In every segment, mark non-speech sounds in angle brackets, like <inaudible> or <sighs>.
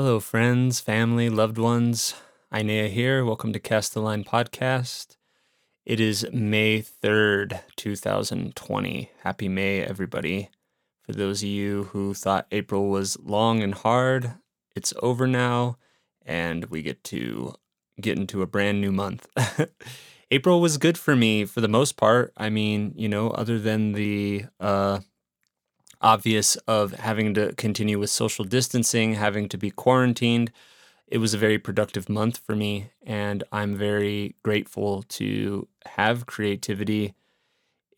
Hello, friends, family, loved ones. Inaiah here. Welcome to Cast the Line Podcast. It is May 3rd, 2020. Happy May, everybody. For those of you who thought April was long and hard, it's over now, and we get to get into a brand new month. <laughs> April was good for me for the most part. I mean, you know, other than the uh, obvious of having to continue with social distancing, having to be quarantined. It was a very productive month for me, and I'm very grateful to have creativity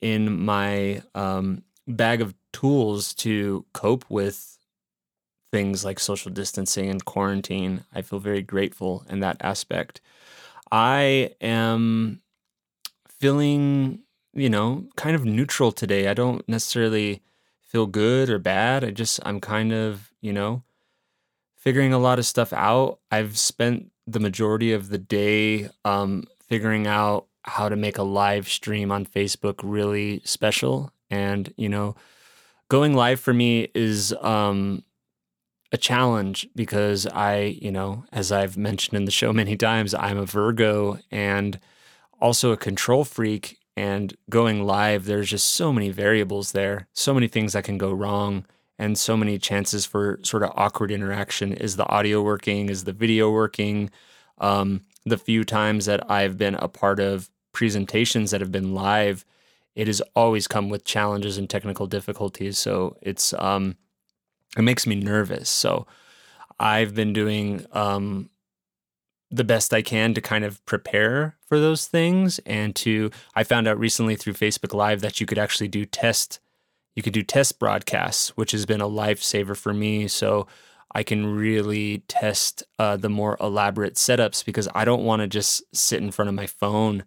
in my um, bag of tools to cope with things like social distancing and quarantine. I feel very grateful in that aspect. I am feeling, you know, kind of neutral today. I don't necessarily feel good or bad. I just, I'm kind of, you know, figuring a lot of stuff out. I've spent the majority of the day um, figuring out how to make a live stream on Facebook really special. And, you know, going live for me is um, a challenge because I, you know, as I've mentioned in the show many <laughs> times, I'm a Virgo and also a control freak and going live, there's just so many variables there, so many things that can go wrong, and so many chances for sort of awkward interaction. Is the audio working? Is the video working? Um, the few times that I've been a part of presentations that have been live, it has always come with challenges and technical difficulties. So it's um, it makes me nervous. So I've been doing um, the best I can to kind of prepare for those things and to I found out recently through Facebook Live that you could actually do test you could do test broadcasts, which has been a lifesaver for me. So I can really test uh, the more elaborate setups because I don't want to just sit in front of my phone.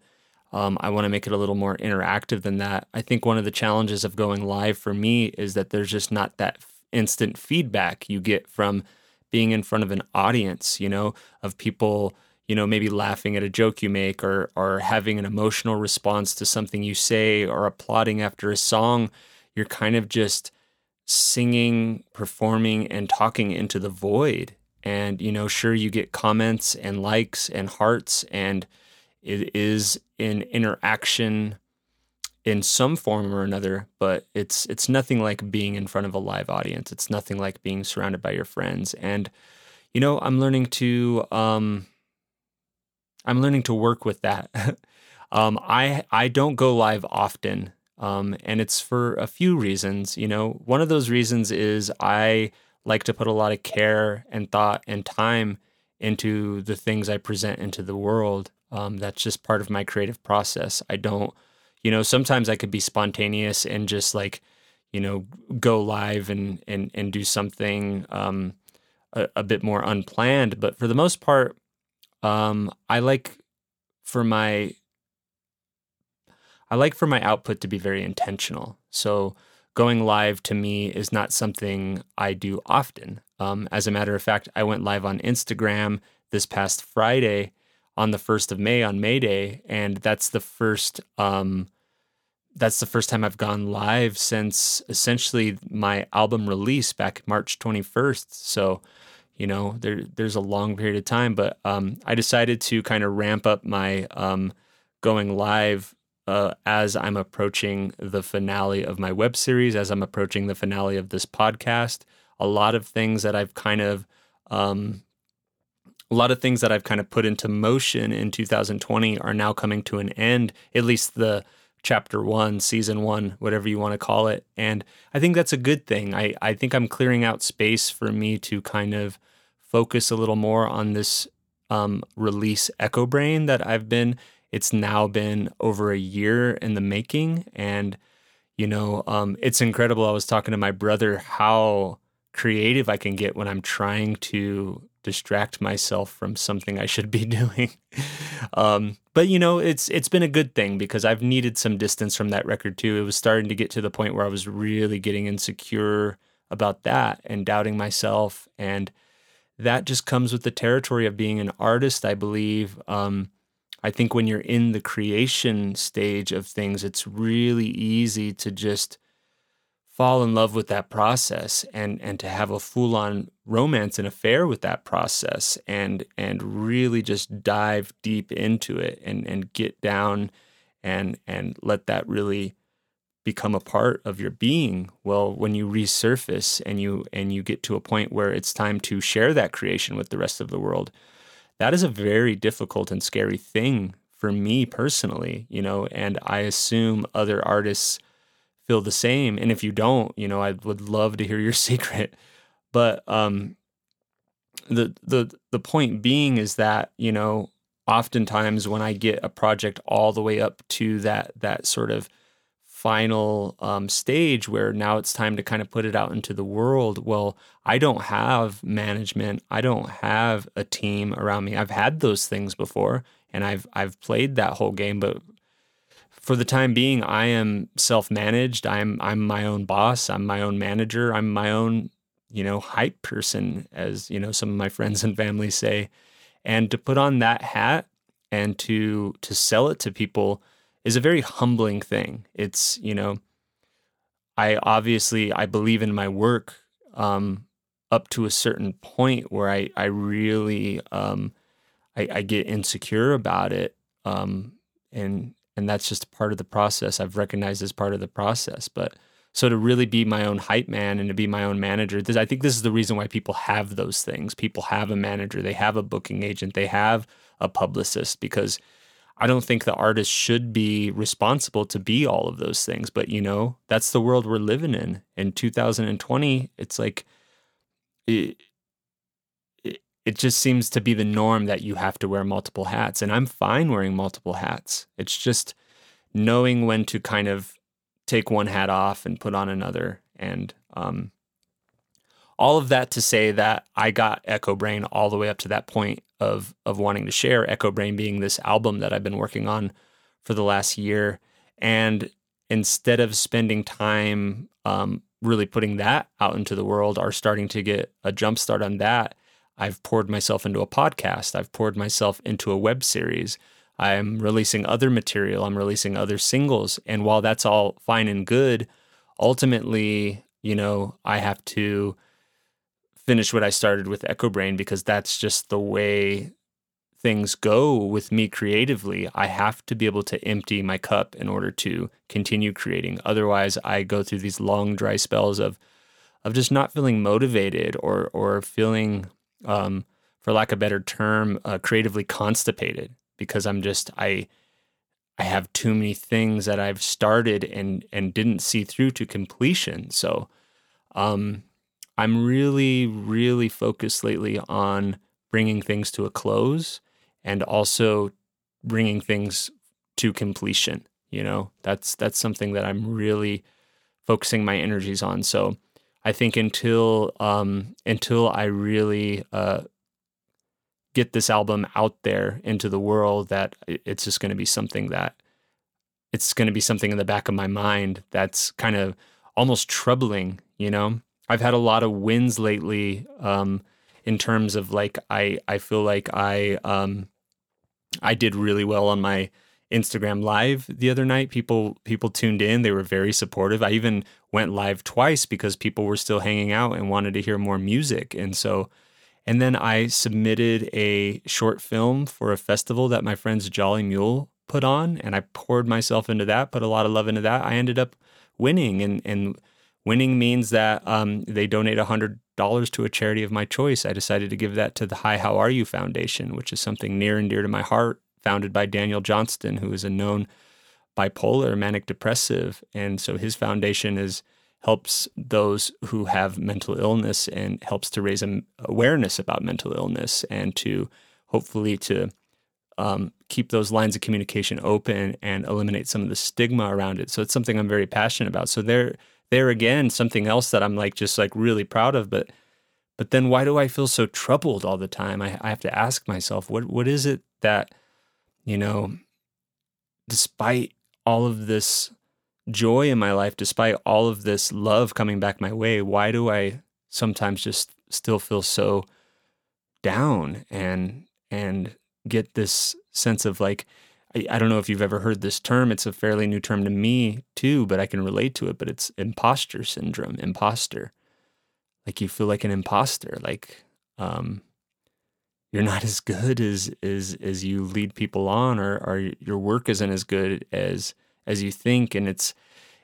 Um, I want to make it a little more interactive than that. I think one of the challenges of going live for me is that there's just not that instant feedback you get from being in front of an audience, you know, of people, you know, maybe laughing at a joke you make or or having an emotional response to something you say or applauding after a song, you're kind of just singing, performing and talking into the void. And you know, sure you get comments and likes and hearts and it is an interaction in some form or another, but it's it's nothing like being in front of a live audience. It's nothing like being surrounded by your friends. And you know, I'm learning to um, I'm learning to work with that. <laughs> um, I I don't go live often, um, and it's for a few reasons. You know, one of those reasons is I like to put a lot of care and thought and time into the things I present into the world. Um, that's just part of my creative process. I don't you know, sometimes I could be spontaneous and just like, you know, go live and and and do something um, a, a bit more unplanned. But for the most part, um, I like for my I like for my output to be very intentional. So going live to me is not something I do often. Um, as a matter of fact, I went live on Instagram this past Friday on the 1st of May on May Day. And that's the first um, that's the first time I've gone live since essentially my album release back March 21st. So, you know, there there's a long period of time, but um, I decided to kind of ramp up my um, going live uh, as I'm approaching the finale of my web series, as I'm approaching the finale of this podcast. A lot of things that I've kind of um, a lot of things that I've kind of put into motion in 2020 are now coming to an end. At least the chapter one, season one, whatever you want to call it. And I think that's a good thing. I, I think I'm clearing out space for me to kind of focus a little more on this um, release Echo Brain that I've been. It's now been over a year in the making. And, you know, um, it's incredible. I was talking to my brother how creative I can get when I'm trying to distract myself from something I should be <laughs> doing. um, but you know, it's it's been a good thing because I've needed some distance from that record too. It was starting to get to the point where I was really getting insecure about that and doubting myself, and that just comes with the territory of being an artist. I believe. Um, I think when you're in the creation stage of things, it's really easy to just fall in love with that process and and to have a full on romance and affair with that process and and really just dive deep into it and and get down and and let that really become a part of your being. Well when you resurface and you and you get to a point where it's time to share that creation with the rest of the world that is a very difficult and scary thing for me personally you know and i assume other artists feel the same. And if you don't, you know, I would love to hear your <laughs> secret. But um, the the the point being is that you know, oftentimes when I get a project all the way up to that that sort of final um, stage where now it's time to kind of put it out into the world. Well, I don't have management. I don't have a team around me. I've had those things before, and I've I've played that whole game, but for the time being, I am self-managed. I'm I'm my own boss. I'm my own manager. I'm my own, you know, hype person, as you know, some of my friends and family say. And to put on that hat and to to sell it to people is a very humbling thing. It's you know, I obviously I believe in my work um, up to a certain point where I I really um, I, I get insecure about it um, and and that's just part of the process. I've recognized as part of the process but so to really be my own hype man and to be my own manager this, i think this is the reason why people have those things. People have a manager they have a booking agent they have a publicist because i don't think the artist should be responsible to be all of those things but you know that's the world we're living in. In 2020 it's like it, it just seems to be the norm that you have to wear multiple hats. And I'm fine wearing multiple hats. It's just knowing when to kind of take one hat off and put on another. And um, all of that to say that I got Echo Brain all the way up to that point of of wanting to share Echo Brain being this album that I've been working on for the last year. And instead of spending time um, really putting that out into the world or starting to get a jump start on that, I've poured myself into a podcast. I've poured myself into a web series. I'm releasing other material. I'm releasing other singles. And while that's all fine and good, ultimately, you know, I have to finish what I started with Echo Brain because that's just the way things go with me creatively. I have to be able to empty my cup in order to continue creating. Otherwise, I go through these long dry spells of of just not feeling motivated or or feeling um, for lack of a better term, uh, creatively constipated because I'm just I I have too many things that I've started and and didn't see through to completion. So um, I'm really really focused lately on bringing things to a close and also bringing things to completion. You know, that's that's something that I'm really focusing my energies on. So I think until um, until I really uh, get this album out there into the world, that it's just going to be something that it's going to be something in the back of my mind that's kind of almost troubling. You know, I've had a lot of wins lately um, in terms of like I I feel like I um, I did really well on my Instagram live the other night. People people tuned in. They were very supportive. I even went live twice because people were still hanging out and wanted to hear more music. And so and then I submitted a short film for a festival that my friends Jolly Mule put on and I poured myself into that, put a lot of love into that. I ended up winning and and winning means that um, they donate a hundred dollars to a charity of my choice. I decided to give that to the Hi How Are You Foundation, which is something near and dear to my heart founded by Daniel Johnston, who is a known bipolar manic depressive. And so his foundation is helps those who have mental illness and helps to raise awareness about mental illness and to hopefully to um, keep those lines of communication open and eliminate some of the stigma around it. So it's something I'm very passionate about. So there, there again, something else that I'm like just like really proud of. But, but then why do I feel so troubled all the time? I, I have to ask myself, what what is it that you know, despite all of this joy in my life, despite all of this love coming back my way, why do I sometimes just still feel so down and and get this sense of like I, I don't know if you've ever heard this term. It's a fairly new term to me too, but I can relate to it. But it's imposter syndrome, imposter. Like you feel like an imposter, like um, you're not as good as as as you lead people on, or or your work isn't as good as as you think, and it's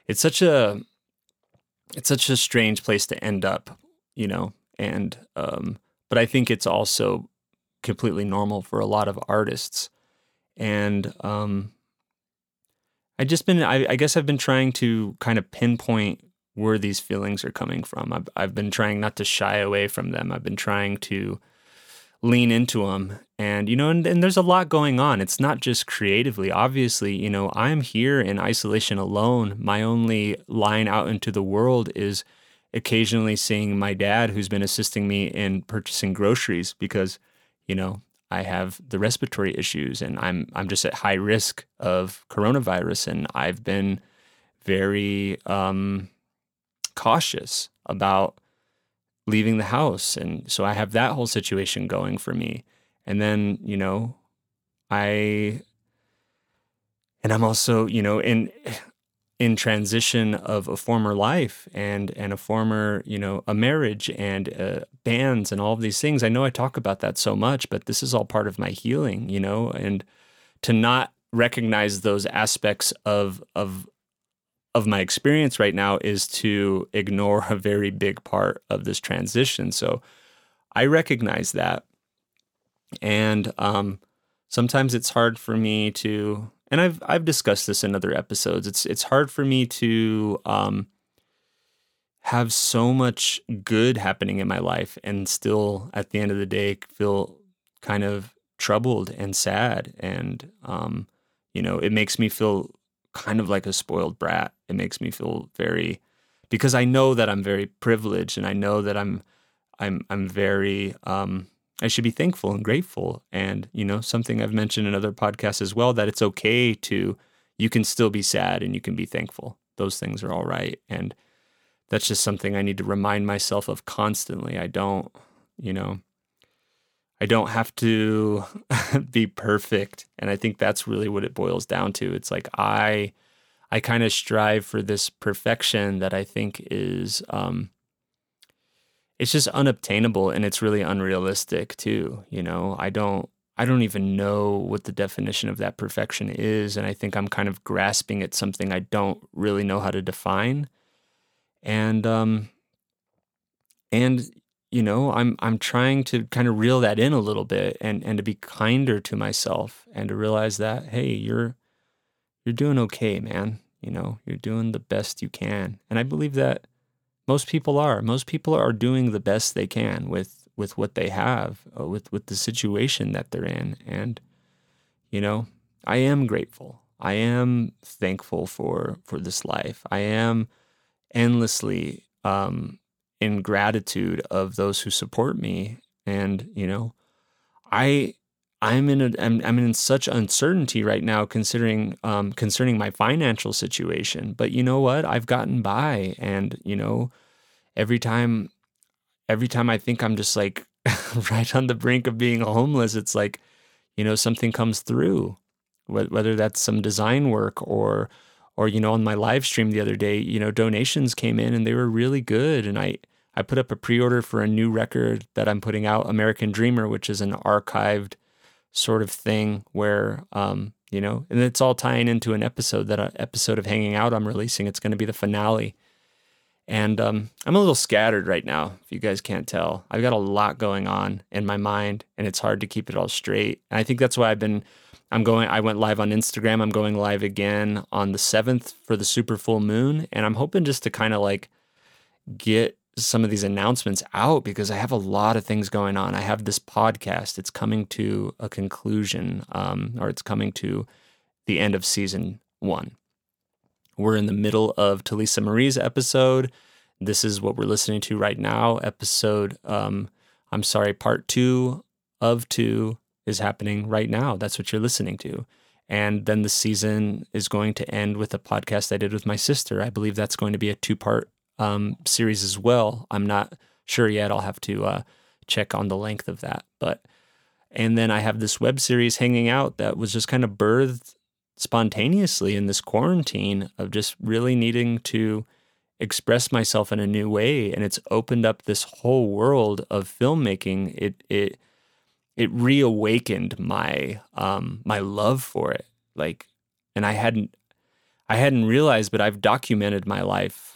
it's such a it's such a strange place to end up, you know. And um, but I think it's also completely normal for a lot of artists and um, I just been I, I, guess I've been trying to kind of pinpoint where these feelings are coming from. I've I've been trying not to shy away from them. I've been trying to lean into them, and you know, and, and there's a lot going on. It's not just creatively. Obviously, you know, I'm here in isolation alone. My only line out into the world is occasionally seeing my dad, who's been assisting me in purchasing groceries because you know I have the respiratory issues and I'm I'm just at high risk of coronavirus and I've been very um, cautious about leaving the house. And so I have that whole situation going for me. And then you know I and I'm also you know in in transition of a former life and and a former you know a marriage and uh, bands and all of these things. I know i talk about that so much but this is all part of my healing you know and to not recognize those aspects of of of my experience right now is to ignore a very big part of this transition so i recognize that and um sometimes it's hard for me to and I've I've discussed this in other episodes. It's it's hard for me to um, have so much good happening in my life and still at the end of the day feel kind of troubled and sad and um, you know it makes me feel kind of like a spoiled brat. It makes me feel very because I know that I'm very privileged and I know that I'm I'm I'm very um, I should be thankful and grateful. And, you know, something I've mentioned in other podcasts as well that it's okay to, you can still be sad and you can be thankful. Those things are all right. And that's just something I need to remind myself of constantly. I don't, you know, I don't have to <laughs> be perfect. And I think that's really what it boils down to. It's like I, I kind of strive for this perfection that I think is, um, it's just unobtainable and it's really unrealistic too you know i don't i don't even know what the definition of that perfection is and i think i'm kind of grasping at something i don't really know how to define and um and you know i'm i'm trying to kind of reel that in a little bit and and to be kinder to myself and to realize that hey you're you're doing okay man you know you're doing the best you can and i believe that most people are. Most people are doing the best they can with with what they have, uh, with with the situation that they're in, and you know, I am grateful. I am thankful for for this life. I am endlessly um, in gratitude of those who support me, and you know, I I'm in a I'm, I'm in such uncertainty right now considering um, concerning my financial situation. But you know what? I've gotten by, and you know, every time every time I think I'm just like <laughs> right on the brink of being homeless, it's like you know something comes through, whether that's some design work or or you know on my live stream the other day, you know donations came in and they were really good, and I I put up a pre-order for a new record that I'm putting out, American Dreamer, which is an archived sort of thing where um, you know, and it's all tying into an episode that an episode of Hanging Out I'm releasing. It's going to be the finale. And um, I'm a little scattered right now, if you guys can't tell. I've got a lot going on in my mind, and it's hard to keep it all straight. And I think that's why I've been, I'm going, I went live on Instagram. I'm going live again on the 7th for the super full moon. And I'm hoping just to kind of like get some of these announcements out because I have a lot of things going on. I have this podcast, it's coming to a conclusion, um, or it's coming to the end of season one. We're in the middle of Telisa Marie's episode. This is what we're listening to right now. Episode, um, I'm sorry, part two of two is happening right now. That's what you're listening to. And then the season is going to end with a podcast I did with my sister. I believe that's going to be a two part um, series as well. I'm not sure yet. I'll have to uh, check on the length of that. But and then I have this web series hanging out that was just kind of birthed spontaneously in this quarantine of just really needing to express myself in a new way and it's opened up this whole world of filmmaking it it it reawakened my um my love for it like and I hadn't I hadn't realized but I've documented my life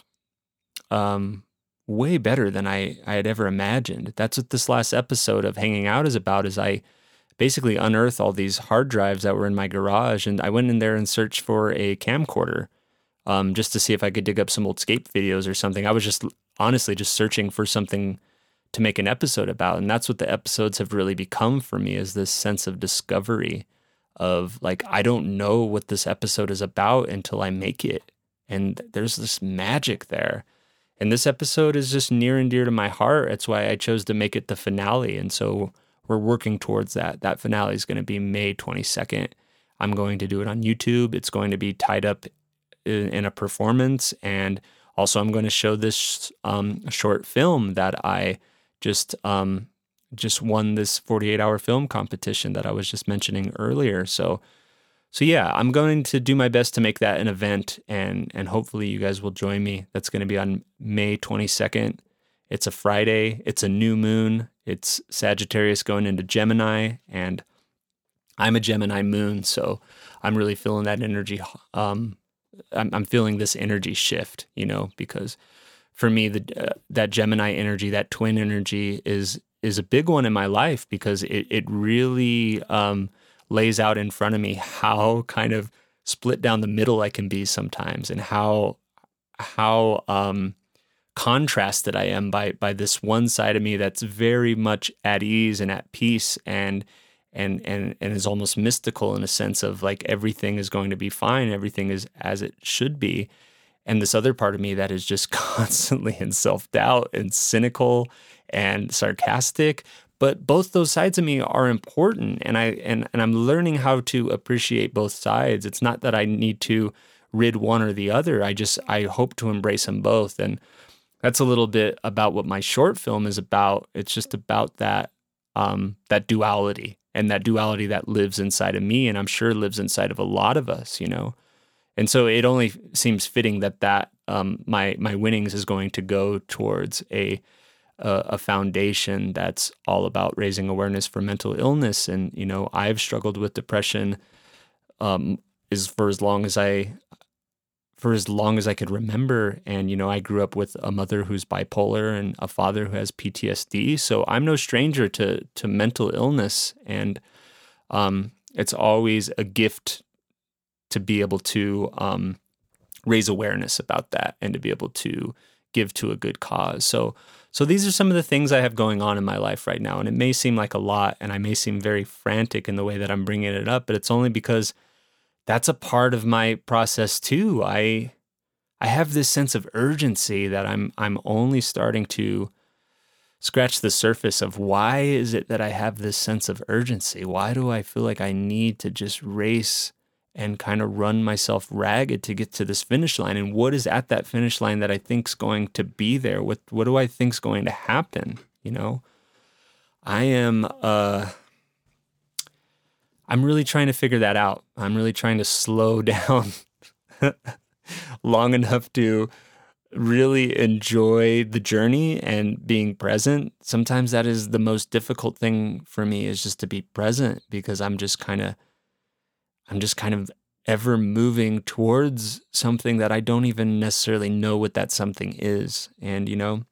um way better than I I had ever imagined that's what this last episode of hanging out is about is I basically unearthed all these hard drives that were in my garage and I went in there and searched for a camcorder um, just to see if I could dig up some old skate videos or something. I was just honestly just searching for something to make an episode about. And that's what the episodes have really become for me is this sense of discovery of like, I don't know what this episode is about until I make it. And there's this magic there. And this episode is just near and dear to my heart. It's why I chose to make it the finale. And so we're working towards that. That finale is going to be May 22nd. I'm going to do it on YouTube. It's going to be tied up in, in a performance. And also, I'm going to show this um, short film that I just um, just won this 48 hour film competition that I was just mentioning earlier. So, so yeah, I'm going to do my best to make that an event, and and hopefully you guys will join me. That's going to be on May 22nd. It's a Friday. It's a new moon. It's Sagittarius going into Gemini, and I'm a Gemini moon, so I'm really feeling that energy um, I'm, I'm feeling this energy shift, you know, because for me, the uh, that Gemini energy, that twin energy, is is a big one in my life because it it really um, lays out in front of me how kind of split down the middle I can be sometimes, and how how um, contrasted I am by by this one side of me that's very much at ease and at peace and and and and is almost mystical in a sense of like everything is going to be fine, everything is as it should be. And this other part of me that is just <laughs> constantly in self doubt and cynical and sarcastic. But both those sides of me are important, and I and and I'm learning how to appreciate both sides. It's not that I need to rid one or the other. I just I hope to embrace them both, and that's a little bit about what my short film is about. It's just about that um, that duality and that duality that lives inside of me and i'm sure lives inside of a lot of us you know and so it only seems fitting that that um, my my winnings is going to go towards a a foundation that's all about raising awareness for mental illness and you know i've struggled with depression um, is for as long as i for as long as I could remember. And, you know, I grew up with a mother who's bipolar and a father who has PTSD. So I'm no stranger to, to mental illness. And um, it's always a gift to be able to um, raise awareness about that and to be able to give to a good cause. So, so these are some of the things I have going on in my life right now. And it may seem like a lot and I may seem very frantic in the way that I'm bringing it up, but it's only because that's a part of my process too. I I have this sense of urgency that I'm I'm only starting to scratch the surface of why is it that I have this sense of urgency? Why do I feel like I need to just race and kind of run myself ragged to get to this finish line? And what is at that finish line that I think's going to be there? What what do I think's going to happen? You know? I am uh I'm really trying to figure that out. I'm really trying to slow <laughs> down long enough to really enjoy the journey and being present. Sometimes that is the most difficult thing for me is just to be present because I'm just kind of I'm just kind of ever moving towards something that I don't even necessarily know what that something is. And you know,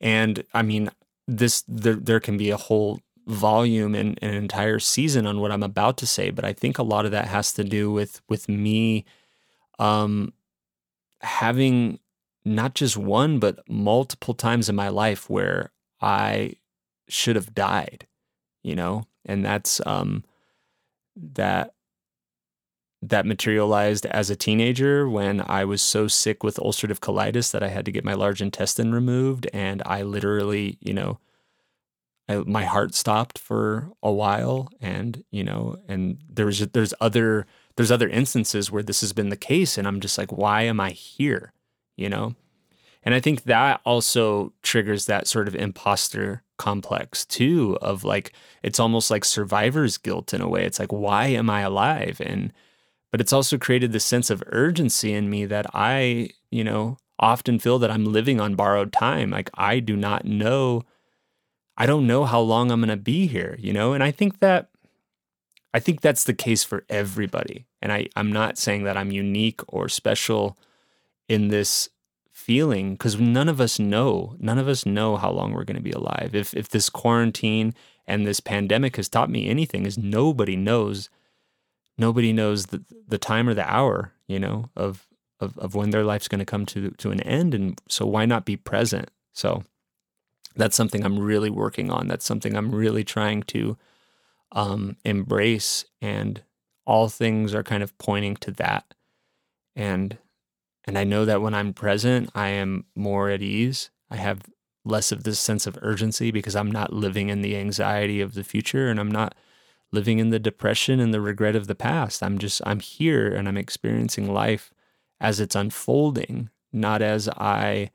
and I mean this there there can be a whole volume and an entire season on what I'm about to say, but I think a lot of that has to do with with me um, having not just one but multiple times in my life where I should have died, you know, and that's um, that that materialized as a teenager when I was so sick with ulcerative colitis that I had to get my large intestine removed, and I literally, you know I, my heart stopped for a while, and you know, and there's there's other there's other instances where this has been the case, and I'm just like, why am I here? You know, And I think that also triggers that sort of imposter complex too of like it's almost like survivor's guilt in a way. It's like why am I alive? And but it's also created this sense of urgency in me that I, you know, often feel that I'm living on borrowed time. Like I do not know I don't know how long I'm going to be here, you know? And I think that I think that's the case for everybody. And I I'm not saying that I'm unique or special in this feeling because none of us know none of us know how long we're going to be alive. If if this quarantine and this pandemic has taught me anything is nobody knows nobody knows the, the time or the hour you know of of, of when their life's going to come to to an end and so why not be present? So that's something i'm really working on. That's something i'm really trying to um, embrace and all things are kind of pointing to that. And and I know that when I'm present, I am more at ease. I have less of this sense of urgency because I'm not living in the anxiety of the future and I'm not living in the depression and the regret of the past. I'm just, I'm here and I'm experiencing life as it's unfolding, not as I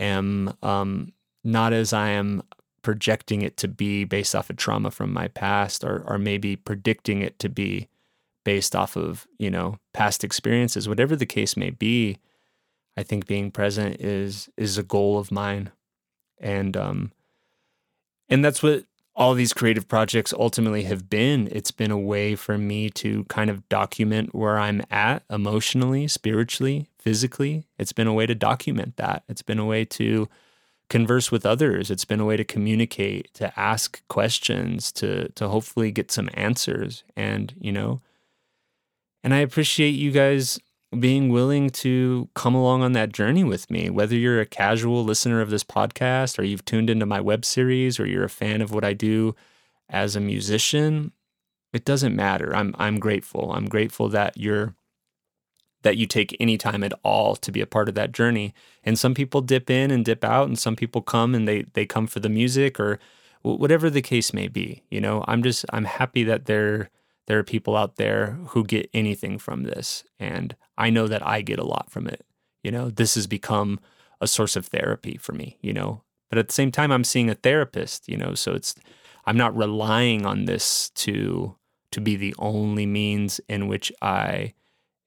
am, um, not as I am projecting it to be based off of trauma from my past or, or maybe predicting it to be based off of, you know, past experiences, whatever the case may be. I think being present is is a goal of mine. And um and that's what all these creative projects ultimately have been. It's been a way for me to kind of document where I'm at emotionally, spiritually, physically. It's been a way to document that. It's been a way to converse with others. It's been a way to communicate, to ask questions, to to hopefully get some answers. And, you know, and I appreciate you guys being willing to come along on that journey with me. Whether you're a casual listener of this podcast, or you've tuned into my web series, or you're a fan of what I do as a musician, it doesn't matter. I'm I'm grateful. I'm grateful that you're that you take any time at all to be a part of that journey. And some people dip in and dip out, and some people come and they they come for the music or whatever the case may be. You know, I'm just I'm happy that they're there are people out there who get anything from this. And I know that I get a lot from it. You know, this has become a source of therapy for me, you know. But at the same time, I'm seeing a therapist, you know, so it's, I'm not relying on this to, to be the only means in which I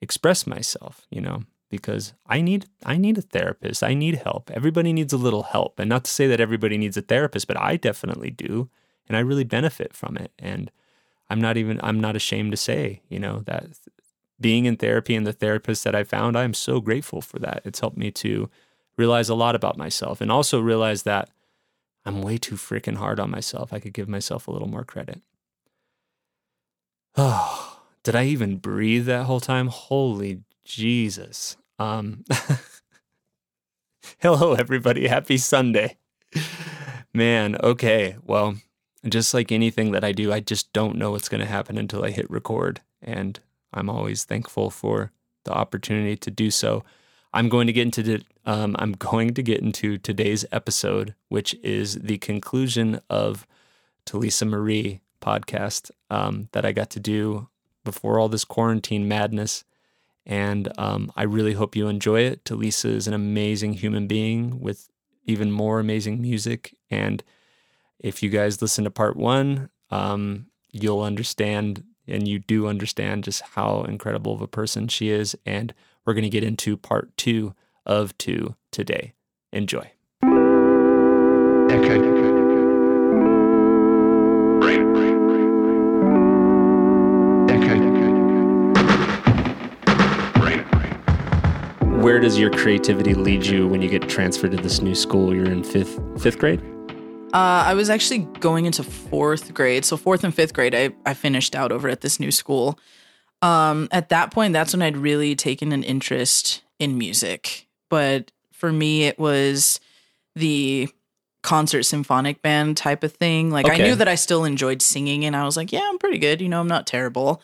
express myself, you know, because I need, I need a therapist. I need help. Everybody needs a little help. And not to say that everybody needs a therapist, but I definitely do. And I really benefit from it. And, I'm not even I'm not ashamed to say, you know, that being in therapy and the therapist that I found, I'm so grateful for that. It's helped me to realize a lot about myself and also realize that I'm way too freaking hard on myself. I could give myself a little more credit. Oh, <sighs> did I even breathe that whole time? Holy Jesus. Um <laughs> Hello everybody. Happy Sunday. Man, okay. Well, just like anything that I do, I just don't know what's going to happen until I hit record. And I'm always thankful for the opportunity to do so. I'm going to get into the, um, I'm <laughs> going to get into today's episode, which is the conclusion of Telisa Marie podcast um, that I got to do before all this quarantine madness. And um, I really hope you enjoy it. Telisa is an amazing human being with even more amazing music and if you guys listen to part one, um, you'll understand and you do understand just how incredible of a person she is. And we're going to get into part two of two today. Enjoy. Okay. Where does your creativity lead you when you get transferred to this new school? You're in fifth fifth grade. Uh, I was actually going into fourth grade. So, fourth and fifth grade, I, I finished out over at this new school. Um, at that point, that's when I'd really taken an interest in music. But for me, it was the concert symphonic band type of thing. Like, okay. I knew that I still enjoyed singing, and I was like, yeah, I'm pretty good. You know, I'm not terrible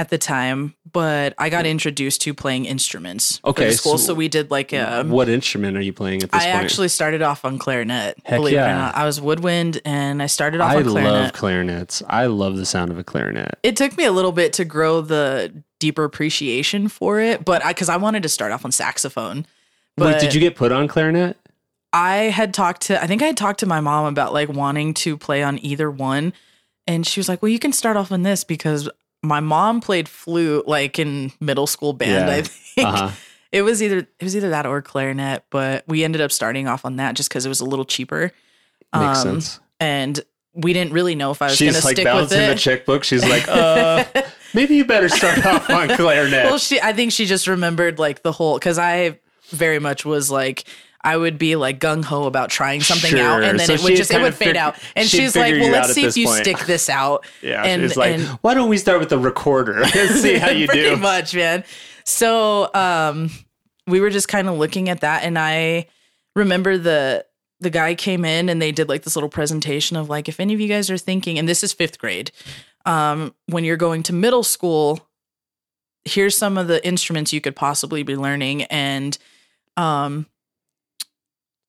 at the time, but I got introduced to playing instruments. Okay, school, so, so, we did like a. Um, what instrument are you playing at this I point? I actually started off on clarinet. Heck believe yeah. it or not, I was woodwind, and I started off I on clarinet. I love clarinets. I love the sound of a clarinet. It took me a little bit to grow the deeper appreciation for it, but I because I wanted to start off on saxophone But Wait, did you get put on clarinet? I had talked to I think I had talked to my mom about like wanting to play on either one and she was like, "Well, you can start off on this because my mom played flute like in middle school band, Yeah. I <laughs> think. Uh-huh. It was either it was either that or clarinet, but we ended up starting off on that just cuz it was a little cheaper. Makes Um, sense. And we didn't really know if I was going to She's like stick with balancing the checkbook. She's like, <laughs> uh, maybe you better start <laughs> off on clarinet. well, she I think she just remembered like the whole cuz I very much was like I would be like gung ho about trying something out, and then So it would just it would fade fig- out. And she's like, "Well, let's see if you point." stick this out." yeah, and, she's like, and why don't we start with the recorder <laughs> and see how you do? pretty do? much, man. So, um, we were just kind of looking at that, and I remember the the guy came in and they did like this little presentation of like, if any of you guys are thinking, and this is fifth grade, um, when you're going to middle school, here's some of the instruments you could possibly be learning, and um.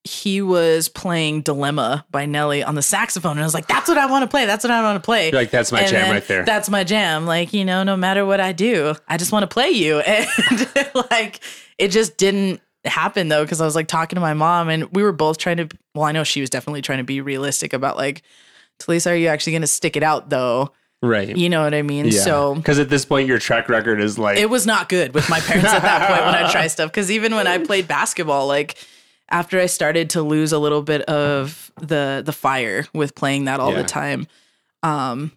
He was playing Dilemma by Nelly on the saxophone. And I was like, that's what I want to play. That's what I want to play. You're like, that's my And jam right there. That's my jam. Like, you know, no matter what I do, I just want to play you. <laughs> And like, it just didn't happen though, because I was like talking to my mom and we were both trying to, well, I know she was definitely trying to be realistic about like, Telisa, are you actually going to stick it out though? right. You know what I mean? So because at this point, your track record is like, it was not good with my parents at that point when I <laughs> try stuff. Cause even when I played basketball, like, after I started to lose a little bit of the the fire with playing that all Yeah. the time, um,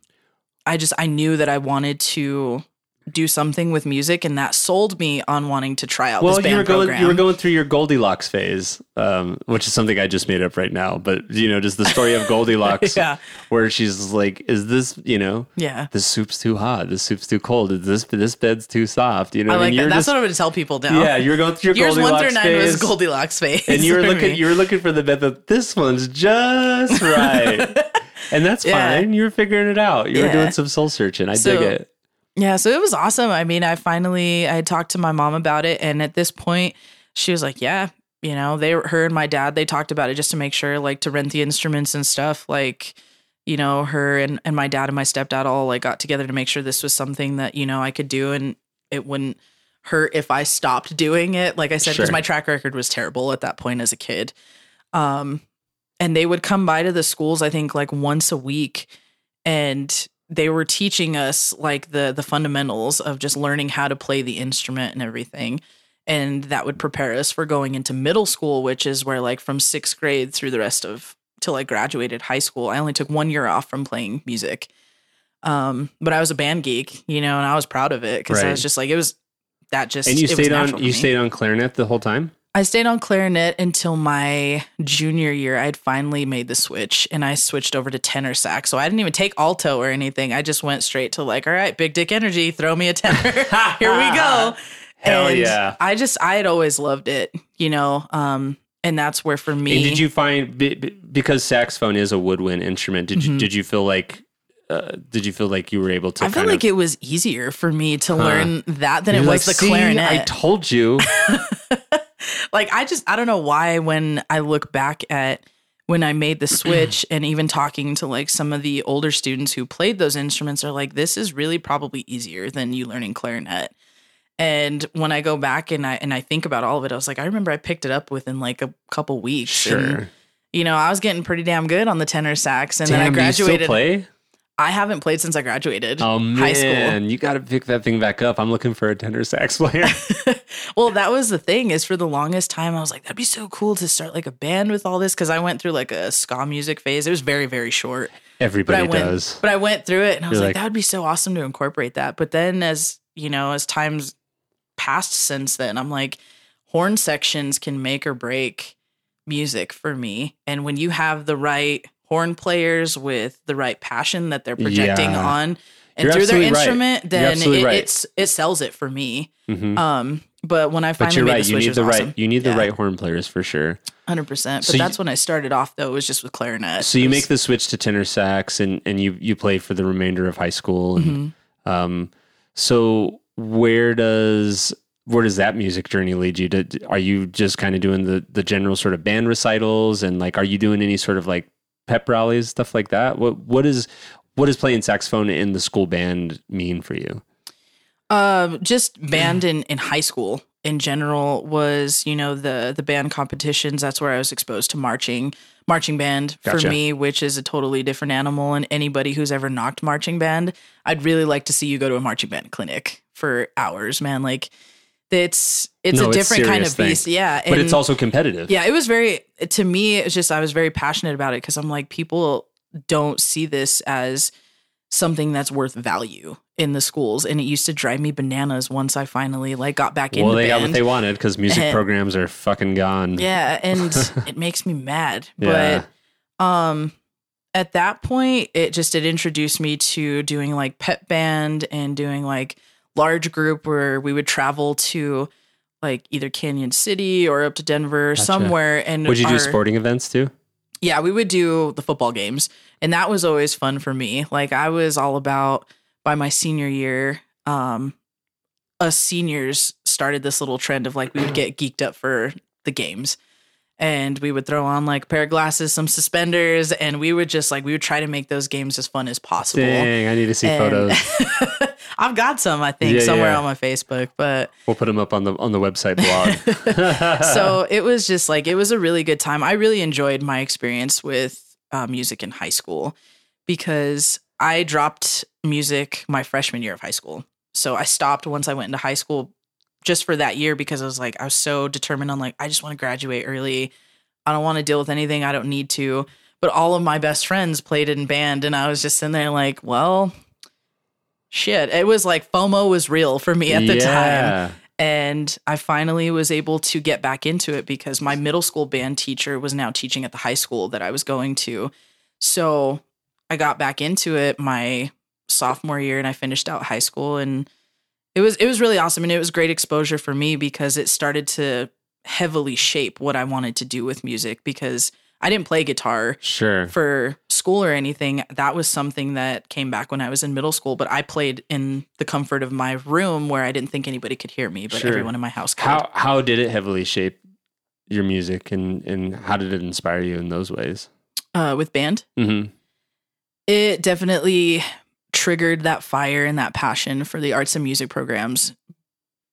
I just I knew that I wanted to do something with music, and that sold me on wanting to try out well, this band you were going, program. you were going through your Goldilocks phase, um, which is something I just made up right now. But you know, just the story of <laughs> Goldilocks, Yeah. where she's like, "Is this, you know, yeah, this soup's too hot, this soup's too cold, is this this bed's too soft?" You know, I like mean? that. That's just, what I'm going to tell people now. yeah, you were going through your Years one Goldilocks through nine phase, was Goldilocks phase, and you were looking, me. you were looking for the bed that this one's just <laughs> right, and that's Yeah. fine. You were figuring it out. You were Yeah. doing some soul searching. I So- dig it. Yeah, so it was awesome. I mean, I finally I talked to my mom about it, and at this point, she was like, "Yeah, you know, they her and my dad. They talked about it just to make sure, like, to rent the instruments and stuff. Like, you know, her and and my dad and my stepdad all like got together to make sure this was something that you know I could do, and it wouldn't hurt if I stopped doing it. Like I said, because Sure. my track record was terrible at that point as a kid. Um, and they would come by to the schools, I think, like once a week, and they were teaching us like the the fundamentals of just learning how to play the instrument and everything. And that would prepare us for going into middle school which is where like from sixth grade through the rest of till i graduated high school i only took one year off from playing music. Um but i was a band geek you know and i was proud of it because i was just like it was that just And you stayed on you stayed on clarinet the whole time. I stayed on clarinet until my junior year. I had finally made the switch and I switched over to tenor sax. So I didn't even take alto or anything. I just went straight to like, all right, big dick energy, throw me a tenor. <laughs> Here we go. <laughs> Hell And yeah. I just, I had always loved it, you know? Um, and that's where for me, And did you find be- be- because saxophone is a woodwind instrument? Did you did you feel like uh, did you feel like you were able to? Mm-hmm. I feel like of, it was easier for me to learn that than it You're was like, the "See, clarinet. I told you. <laughs> like I just I don't know why when I look back at when I made the <clears throat> switch and even talking to like some of the older students who played those instruments are like this is really probably easier than you learning clarinet. And when I go back and I and I think about all of it, I was like, I remember I picked it up within like a couple weeks. and, Sure. you know, I was getting pretty damn good on the tenor sax, and then I Damn, you still graduated. I haven't played since I graduated Oh man, high school. And you got to pick that thing back up. I'm looking for a tenor sax player. <laughs> Well, that was the thing is for the longest time I was like that'd be so cool to start like a band with all this because I went through like a ska music phase. It was very very short, but I Everybody went does. but I went through it and I was like, like- that would be so awesome to incorporate that. But then as you know as times passed since then, I'm like horn sections can make or break music for me, and when you have the right horn players with the right passion that they're projecting Yeah. on. And You're through their absolutely right. instrument, then it, right. it's it sells it for me. Mhm. Um, but when I finally But you're made right. the switch, it need the awesome. right. You need the Yeah, right horn players for sure. hundred percent. So But you- that's when I started off though. It was just with clarinet. So you make the switch to tenor sax, and and you you play for the remainder of high school. And, Mm-hmm. um, so where does where does that music journey lead you? To, are you just kind of doing the the general sort of band recitals, and like, are you doing any sort of like pep rallies, stuff like that? What what is what does playing saxophone in the school band mean for you? um just <clears throat> band in in high school. in general was, you know, the the band competitions. That's where I was exposed to marching, marching band for me, which is a totally different animal. And anybody who's ever knocked marching band, I'd really like to see you go to a marching band clinic for hours, man. Like it's it's No, a it's different kind of thing. beast. Yeah. but it's also competitive. yeah, it was very to me. It's just I was very passionate about it because I'm like people don't see this as something that's worth value in the schools, and it used to drive me bananas once I finally like got back into it. Well, in. they the got what they wanted because music And- <laughs> programs are fucking gone. Yeah, and <laughs> it makes me mad. Yeah. But um at that point it just it introduced me to doing like pep band and doing like large group where we would travel to like either Cañon City or up to Denver Gotcha. somewhere and Would you do sporting events too? yeah, we would do the football games, and that was always fun for me. Like I was all about by my senior year, um, us seniors started this little trend of like we would get geeked up for the games. And we would throw on like a pair of glasses, some suspenders, and we would just like we would try to make those games as fun as possible. Dang, I need to see And- photos. <laughs> I've got some, I think, Yeah, somewhere yeah. on my Facebook, but We'll put them up on the on the website blog. <laughs> <laughs> so it was just like it was a really good time. I really enjoyed my experience with uh, music in high school because I dropped music my freshman year of high school. So I stopped once I went into high school just for that year because I was like I was so determined on like I just want to graduate early. I don't want to deal with anything I don't need to. But all of my best friends played in band and I was just sitting there like, well, shit. It was like FOMO was real for me at the time and I finally was able to get back into it because my middle school band teacher was now teaching at the high school that I was going to. So I got back into it my sophomore year and I finished out high school and it was it was really awesome and it was great exposure for me because it started to heavily shape what I wanted to do with music because I didn't play guitar Sure. for school or anything. That was something that came back when I was in middle school, but I played in the comfort of my room where I didn't think anybody could hear me, but Sure. everyone in my house could. How how did it heavily shape your music and and how did it inspire you in those ways? Uh, with band, Mm-hmm. it definitely triggered that fire and that passion for the arts and music programs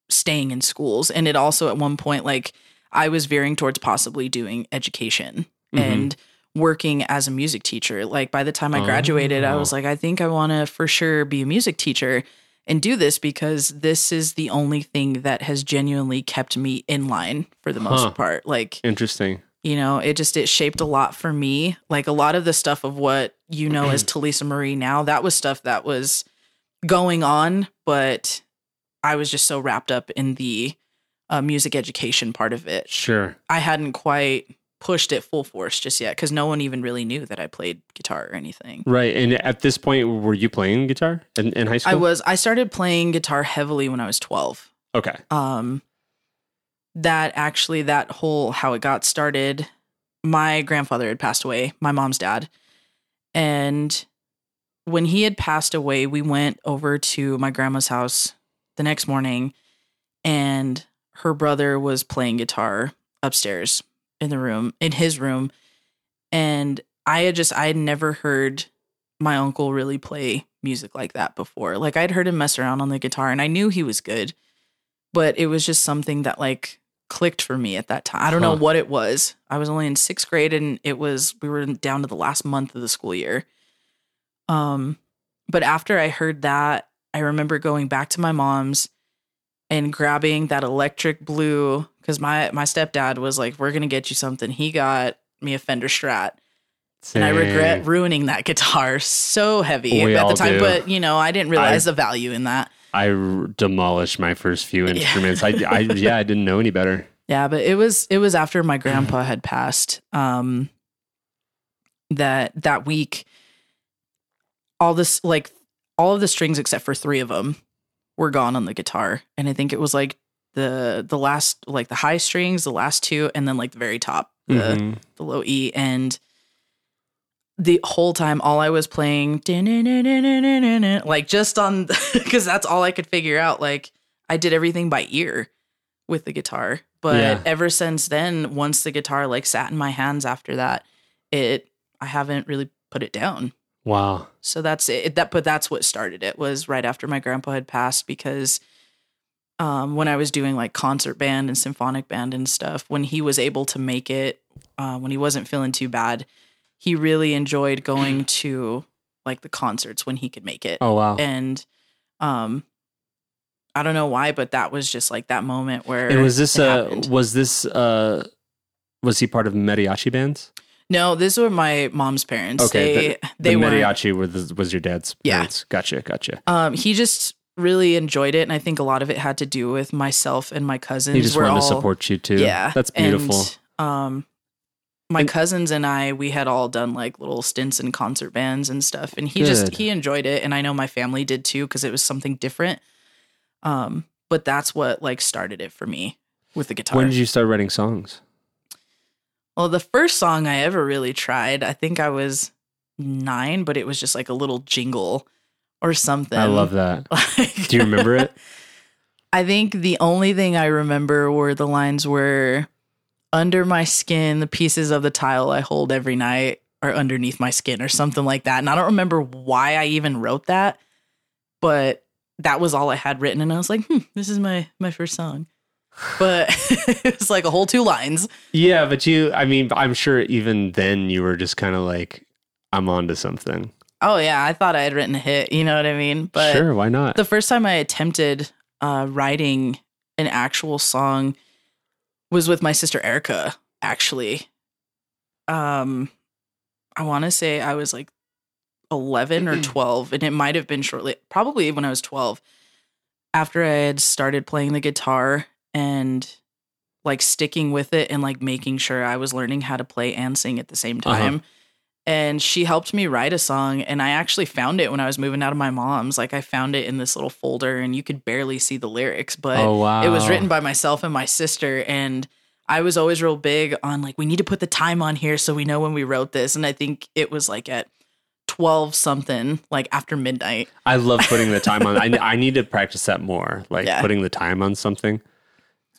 staying in schools. And it also, at one point, like I was veering towards possibly doing education Mhm. and working as a music teacher. Like by the time I graduated, I Oh. was like, I think I want to for sure be a music teacher and do this because this is the only thing that has genuinely kept me in line for the most Huh. part. Like, Interesting. You know, it just it shaped a lot for me. Like a lot of the stuff of what you know as <clears throat> Telisa Maria now, that was stuff that was going on, but I was just so wrapped up in the uh, music education part of it. Sure. I hadn't quite pushed it full force just yet because no one even really knew that I played guitar or anything. Right. And at this point, were you playing guitar in, in high school? I was I started playing guitar heavily when I was 12. Okay. Um that actually that whole how it got started, my grandfather had passed away, my mom's dad. And when he had passed away, we went over to my grandma's house the next morning and her brother was playing guitar upstairs in the room, in his room. And I had just, I had never heard my uncle really play music like that before. Like I'd heard him mess around on the guitar and I knew he was good, but it was just something that like clicked for me at that time. I don't know what it was. I was only in sixth grade and it was, we were down to the last month of the school year. Um, but after I heard that, I remember going back to my mom's and grabbing that electric blue because my my stepdad was like, "We're gonna get you something." He got me a Fender Strat, and I regret ruining that guitar so heavy We at the time. do. But you know, I didn't realize I- the value in that. I r- demolished my first few instruments. I, I yeah, I didn't know any better. <laughs> Yeah, but it was it was after my grandpa had passed. Um, that that week, all this like all of the strings except for three of them were gone on the guitar, and I think it was like the the last like the high strings, the last two, and then like the very top, the Mhm. the low E, and the whole time all I was playing like just on because that's all I could figure out. Like I did everything by ear with the guitar. But Yeah. ever since then, once the guitar like sat in my hands after that, it I haven't really put it down. Wow. So that's it. That but that's what started it was right after my grandpa had passed because um, when I was doing like concert band and symphonic band and stuff, when he was able to make it, uh, when he wasn't feeling too bad, he really enjoyed going <clears throat> to like the concerts when he could make it. Oh wow. And um, I don't know why, but that was just like that moment where. And was this uh happened. was this uh was he part of mariachi bands? No, these were my mom's parents. Okay, they the, they the were mariachi were the, was your dad's Yeah. parents. Gotcha, gotcha. Um, he just really enjoyed it, and I think a lot of it had to do with myself and my cousins. He just wanted to support you too. Yeah, That's beautiful. And, um, my And- cousins and I, we had all done like little stints in concert bands and stuff, and he just he enjoyed it, and I know my family did too because it was something different. Um, but that's what like started it for me with the guitar. when did you start writing songs? well, the first song I ever really tried, I think I was nine, but it was just like a little jingle or something. I love that. Like- <laughs> Do you remember it? I think the only thing I remember were the lines were under my skin, the pieces of the tile I hold every night are underneath my skin or something like that. And I don't remember why I even wrote that, but that was all I had written. And I was like, hmm, this is my my first song. But <laughs> it was like a whole two lines. Yeah, but you I mean, I'm sure even then you were just kind of like I'm onto something. Oh yeah, I thought I had written a hit, you know what I mean? But sure, why not? the first time I attempted uh, writing an actual song was with my sister Erica. Actually, um, I want to say I was like eleven or twelve, and it might have been shortly, probably when I was twelve. After I had started playing the guitar and like sticking with it and like making sure I was learning how to play and sing at the same Uh-huh. And she helped me write a song and i actually found it when i was moving out of my mom's like i found it in this little folder and you could barely see the lyrics but oh wow. it was written by myself and my sister and i was always real big on like we need to put the time on here so we know when we wrote this and i think it was like at 12 something like after midnight I love putting the time on. I, <laughs> I need to practice that more, like Yeah. putting the time on something.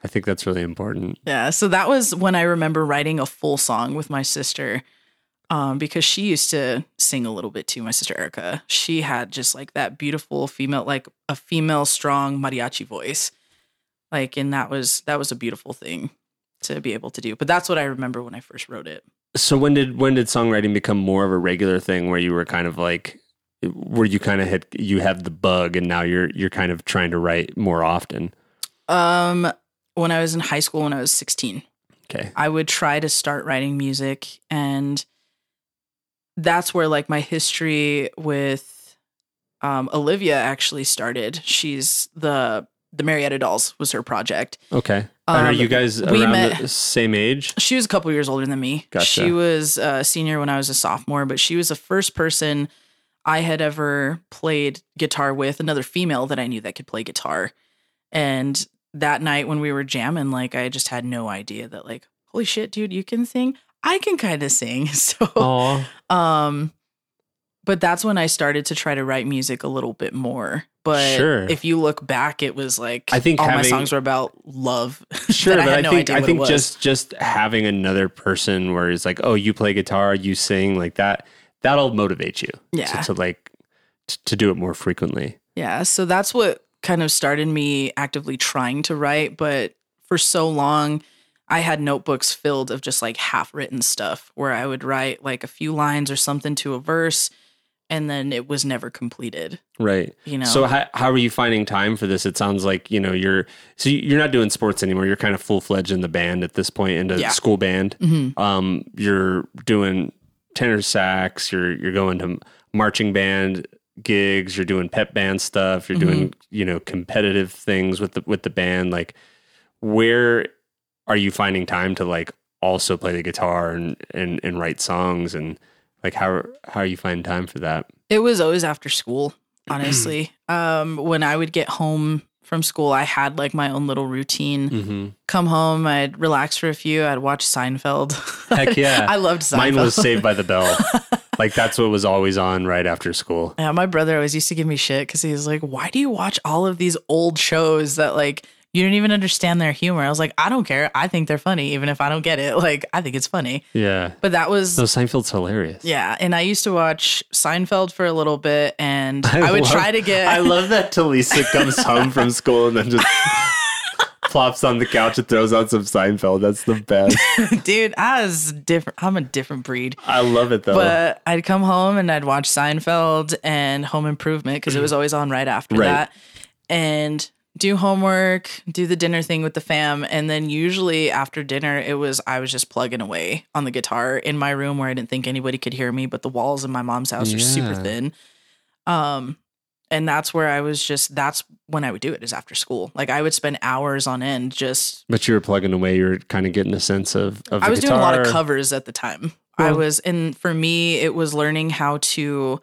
I think that's really important. Yeah, so that was when I remember writing a full song with my sister. Um, because she used to sing a little bit too, my sister Erica. She had just like that beautiful female, like a female strong mariachi voice. Like, and that was that was a beautiful thing to be able to do. But that's what I remember when I first wrote it. So when did when did songwriting become more of a regular thing where you were kind of like where you kind of hit you have the bug and now you're you're kind of trying to write more often. Um, when I was in high school, when I was 16. Okay. I would try to start writing music and that's where like my history with um, Olivia actually started. She's the the Marietta Dolls was her project. Okay. and are Um, you guys around met- the same age? She was a couple years older than me. Gotcha. She was a senior when I was a sophomore, but she was the first person I had ever played guitar with, another female that I knew that could play guitar. And that night when we were jamming, like I just had no idea that like, holy shit, dude, you can sing. I can kind of sing. <laughs> So Oh, um but that's when I started to try to write music a little bit more. But Sure. if you look back, it was like I think all my songs were about love. <laughs> sure, that but I, no think idea I think just just having another person where it's like, oh, you play guitar, you sing like that, that'll motivate you. Yeah. To, to like t- to do it more frequently. Yeah, so that's what kind of started me actively trying to write, but for so long I had notebooks filled of just like half written stuff where I would write like a few lines or something to a verse and then it was never completed, Right. you know. So how how are you finding time for this? It sounds like you know you're so you're not doing sports anymore. You're kind of full fledged in the band at this point, into Yeah. school band. Mhm. Um, you're doing tenor sax. You're you're going to marching band gigs. You're doing pep band stuff. You're doing you know competitive things with the with the band. Like, where are you finding time to like also play the guitar and and and write songs and like how how are you finding time for that? It was always after school, <clears throat> honestly. um, when I would get home from school, I had like my own little routine. Mm-hmm. Come home, I'd relax for a few. I'd watch Seinfeld. Heck <laughs> yeah. I loved Seinfeld. Mine was Saved by the Bell. <laughs> like that's what was always on right after school. Yeah, my brother always used to give me shit because he was like, "Why do you watch all of these old shows that like you don't even understand their humor?" I was like, "I don't care. I think they're funny, even if I don't get it. <laughs> Like, I think it's funny." Yeah. But that was No, Seinfeld's hilarious. yeah, and I used to watch Seinfeld for a little bit, and <laughs> and I, would love- try to get. I love that Telisa comes <laughs> home from school and then just plops on the couch and throws on some Seinfeld. That's the best. dude. I was different. I'm a different breed. I love it though. But I'd come home and I'd watch Seinfeld and Home Improvement because it <clears throat> was always on right after Right. that, and do homework, do the dinner thing with the fam, and then usually after dinner it was I was just plugging away on the guitar in my room where I didn't think anybody could hear me, but the walls in my mom's house are super thin. Um, and that's where I was just that's when I would do it is after school. Like I would spend hours on end just But you were plugging away. you're kind of getting a sense of of the I was doing a lot of covers at the time. I was, and for me, it was learning how to,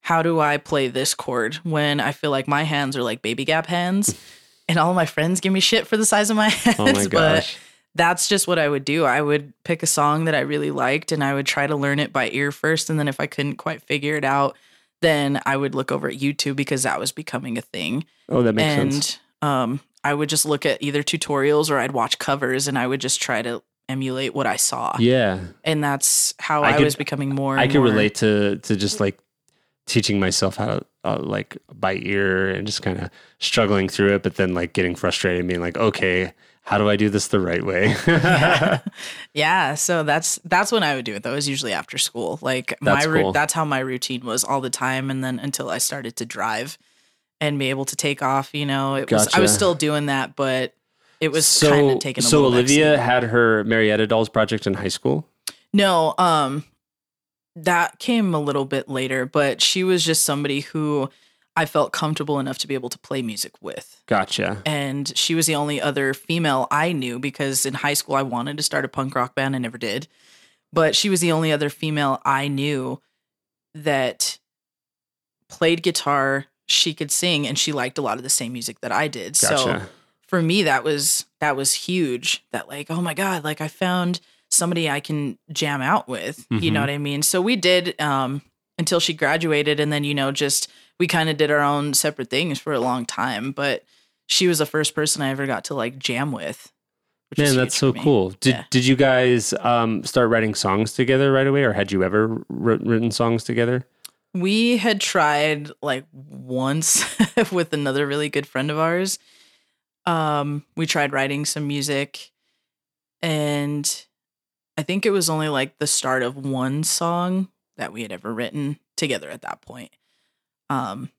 how do I play this chord when I feel like my hands are like baby gap hands, <laughs> and all my friends give me shit for the size of my <laughs> hands. Oh my but that's just what I would do. I would pick a song that I really liked, and I would try to learn it by ear first, and then if I couldn't quite figure it out, then I would look over at YouTube because that was becoming a thing Oh, that makes and sense. um, I would just look at either tutorials or I'd watch covers and I would just try to emulate what I saw. Yeah, And that's how I I, could- was becoming more. I could more- relate to to just like teaching myself how to uh, like by ear and just kind of struggling through it, but then like getting frustrated and being like, okay, how do I do this the right way? <laughs> <laughs> Yeah, so that's that's when I would do it. That was usually after school. Like That's my cool. that's how my routine was all the time. And then until I started to drive and be able to take off, you know, it was I was still doing that, but it was so kind of taking a so Olivia had her Marietta Dolls project in high school. No, um that came a little bit later, but she was just somebody who I felt comfortable enough to be able to play music with. Gotcha. And she was the only other female I knew because in high school I wanted to start a punk rock band. I never did. But she was the only other female I knew that played guitar, she could sing, and she liked a lot of the same music that I did. So for me that was that was huge that like oh my god like i found somebody i can jam out with you know what i mean so we did um until she graduated and then you know just we kind of did our own separate things for a long time but she was the first person i ever got to like jam with Man, that's so cool. Did Yeah. did you guys um, start writing songs together right away, or had you ever wr- written songs together? we had tried like once <laughs> with another really good friend of ours um we tried writing some music and i think it was only like the start of one song that we had ever written together at that point um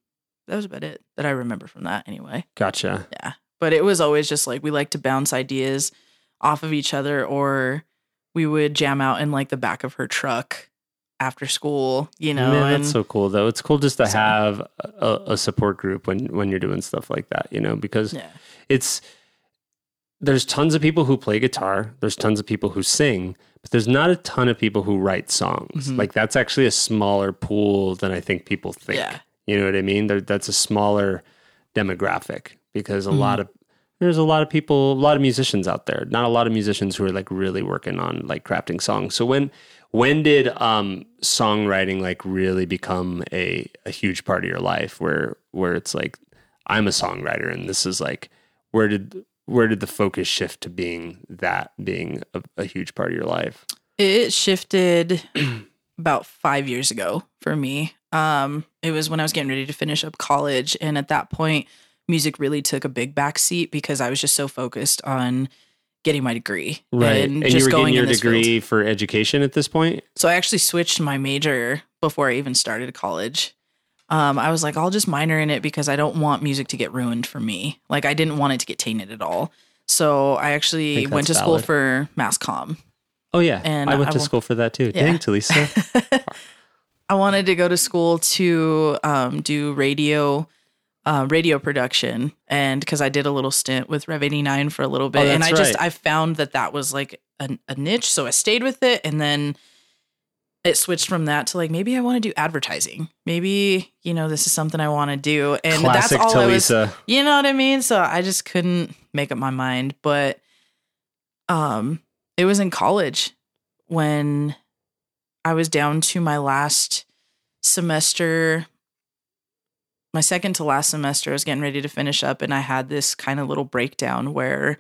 that was about it that i remember from that anyway Gotcha. yeah but it was always just like we like to bounce ideas off of each other or we would jam out in like the back of her truck after school you know Man, and that's so cool though. It's cool just to So- have a, a support group when when you're doing stuff like that, you know, because yeah it's there's tons of people who play guitar, there's tons of people who sing, but there's not a ton of people who write songs. Mhm. Like that's actually a smaller pool than I think people think. Yeah. You know what I mean? There, that's a smaller demographic because a Mhm. lot of there's a lot of people, a lot of musicians out there. Not a lot of musicians who are like really working on like crafting songs. So when when did um songwriting like really become a a huge part of your life where where it's like I'm a songwriter and this is like where did where did the focus shift to being that being a, a huge part of your life? It shifted <clears throat> about five years ago for me. Um, it was when I was getting ready to finish up college, and at that point, music really took a big backseat because I was just so focused on getting my degree right? And, just you were going getting your this field. degree for education at this point? So I actually switched my major before I even started college. Um, I was like, I'll just minor in it because I don't want music to get ruined for me. Like I didn't want it to get tainted at all. So I actually think went to that's school for mass comm. Oh yeah. And I went I to will- school for that too. Yeah. Dang, Telisa. <laughs> I wanted to go to school to um, do radio, uh, radio production, and because I did a little stint with Rev eighty nine for a little bit, Oh, and I that's just. I found that that was like a, a niche, so I stayed with it, and then it switched from that to like maybe I want to do advertising. Maybe you know this is something I want to do, and Classic that's all I was. You know what I mean? So I just couldn't make up my mind. But um it was in college when I was down to my last semester my second to last semester I was getting ready to finish up and I had this kind of little breakdown where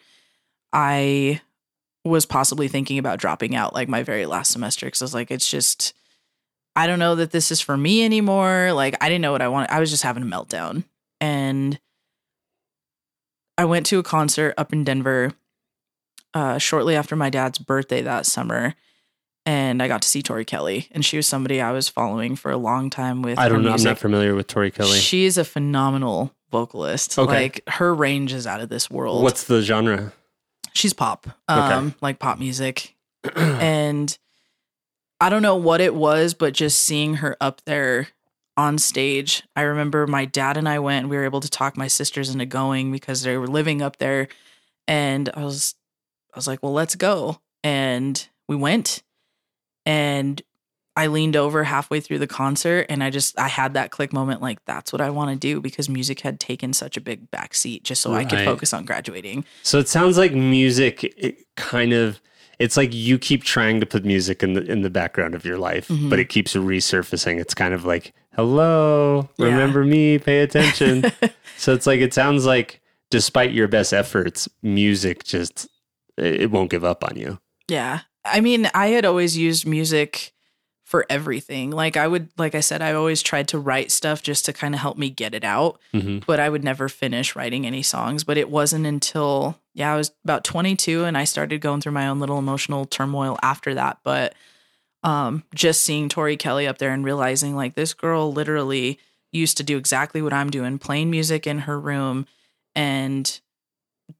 I was possibly thinking about dropping out like my very last semester cuz I was like it's just I don't know that this is for me anymore. Like I didn't know what I wanted. I was just having a meltdown. And I went to a concert up in Denver uh, shortly after my dad's birthday that summer. And I got to see Tori Kelly. And she was somebody I was following for a long time with I don't know. I'm music. not familiar with Tori Kelly. She is a phenomenal vocalist. Okay. Like her range is out of this world. What's the genre? She's pop, um, like pop music. <clears throat> and I don't know what it was, but just seeing her up there on stage, I remember my dad and I went. We were able to talk my sisters into going because they were living up there, and I was, I was like, well, let's go, and we went, and I leaned over halfway through the concert, and I just I had that click moment, like that's what I want to do because music had taken such a big backseat, just so I could focus on graduating. So it sounds like music it kind of it's like you keep trying to put music in the in the background of your life, Mhm. but it keeps resurfacing. It's kind of like, "Hello, Yeah. remember me, pay attention." <laughs> so it's like it sounds like despite your best efforts, music just it won't give up on you. Yeah. I mean, I had always used music for everything. Like I would like I said I always tried to write stuff just to kind of help me get it out, hmm but I would never finish writing any songs, but it wasn't until yeah, I was about 22 and I started going through my own little emotional turmoil after that, but um just seeing Tori Kelly up there and realizing like this girl literally used to do exactly what I'm doing, playing music in her room and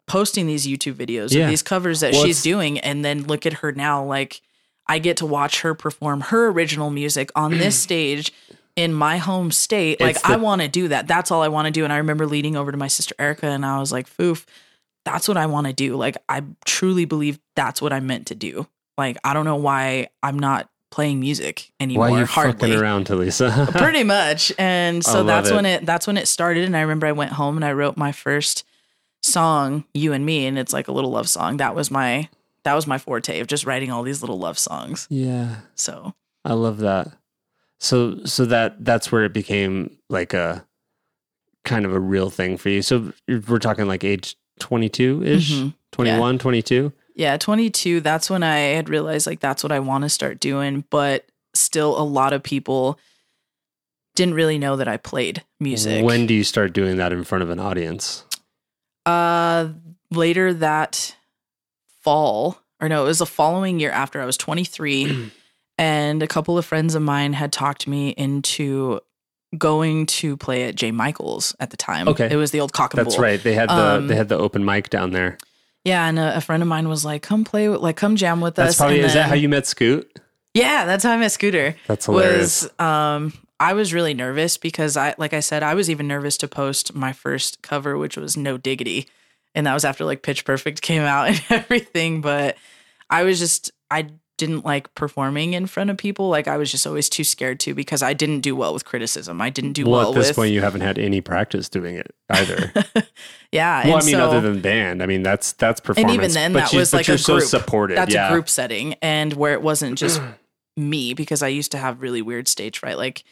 posting these YouTube videos Yeah. of these covers that Well, she's doing and then look at her now like I get to watch her perform her original music on this <clears throat> stage in my home state. Like the- I want to do that. That's all I want to do and I remember leading over to my sister Erica and I was like, "Foof, that's what I want to do." Like I truly believe that's what I'm meant to do. Like I don't know why I'm not playing music anymore Why are you hardly fucking around, Telisa? <laughs> pretty much and so that's it. when it that's when it started and i remember i went home and i wrote my first song you and me and it's like a little love song that was my that was my forte of just writing all these little love songs yeah. so I love that. So so that that's where it became like a kind of a real thing for you. So we're talking like age 22 ish, Mhm. 21, 22. yeah 22 that's when i had realized like that's what i want to start doing but still a lot of people didn't really know that i played music When do you start doing that in front of an audience? Uh, later that fall, or no, it was the following year after I was 23, <clears throat> and a couple of friends of mine had talked me into going to play at J. Michaels at the time. Okay. it was the old cock and That's bull. right. They had the Um, they had the open mic down there. Yeah, and a, a friend of mine was like, "Come play with, like, come jam with That's us." probably is that how you met Scoot? Yeah, that's how I met Scooter. That's hilarious. was um I was really nervous because I like I said I was even nervous to post my first cover which was No Diggity and that was after like Pitch Perfect came out <laughs> and everything but I was just I didn't like performing in front of people like I was just always too scared to because I didn't do well with criticism I didn't do well, well, at this with point, you haven't had any practice doing it either. <laughs> yeah well, I mean, so- other than band, I mean, that's that's performance. and even then but that was like you're a so group supportive. that's yeah. a group setting and where it wasn't just <clears throat> me because I used to have really weird stage fright. Like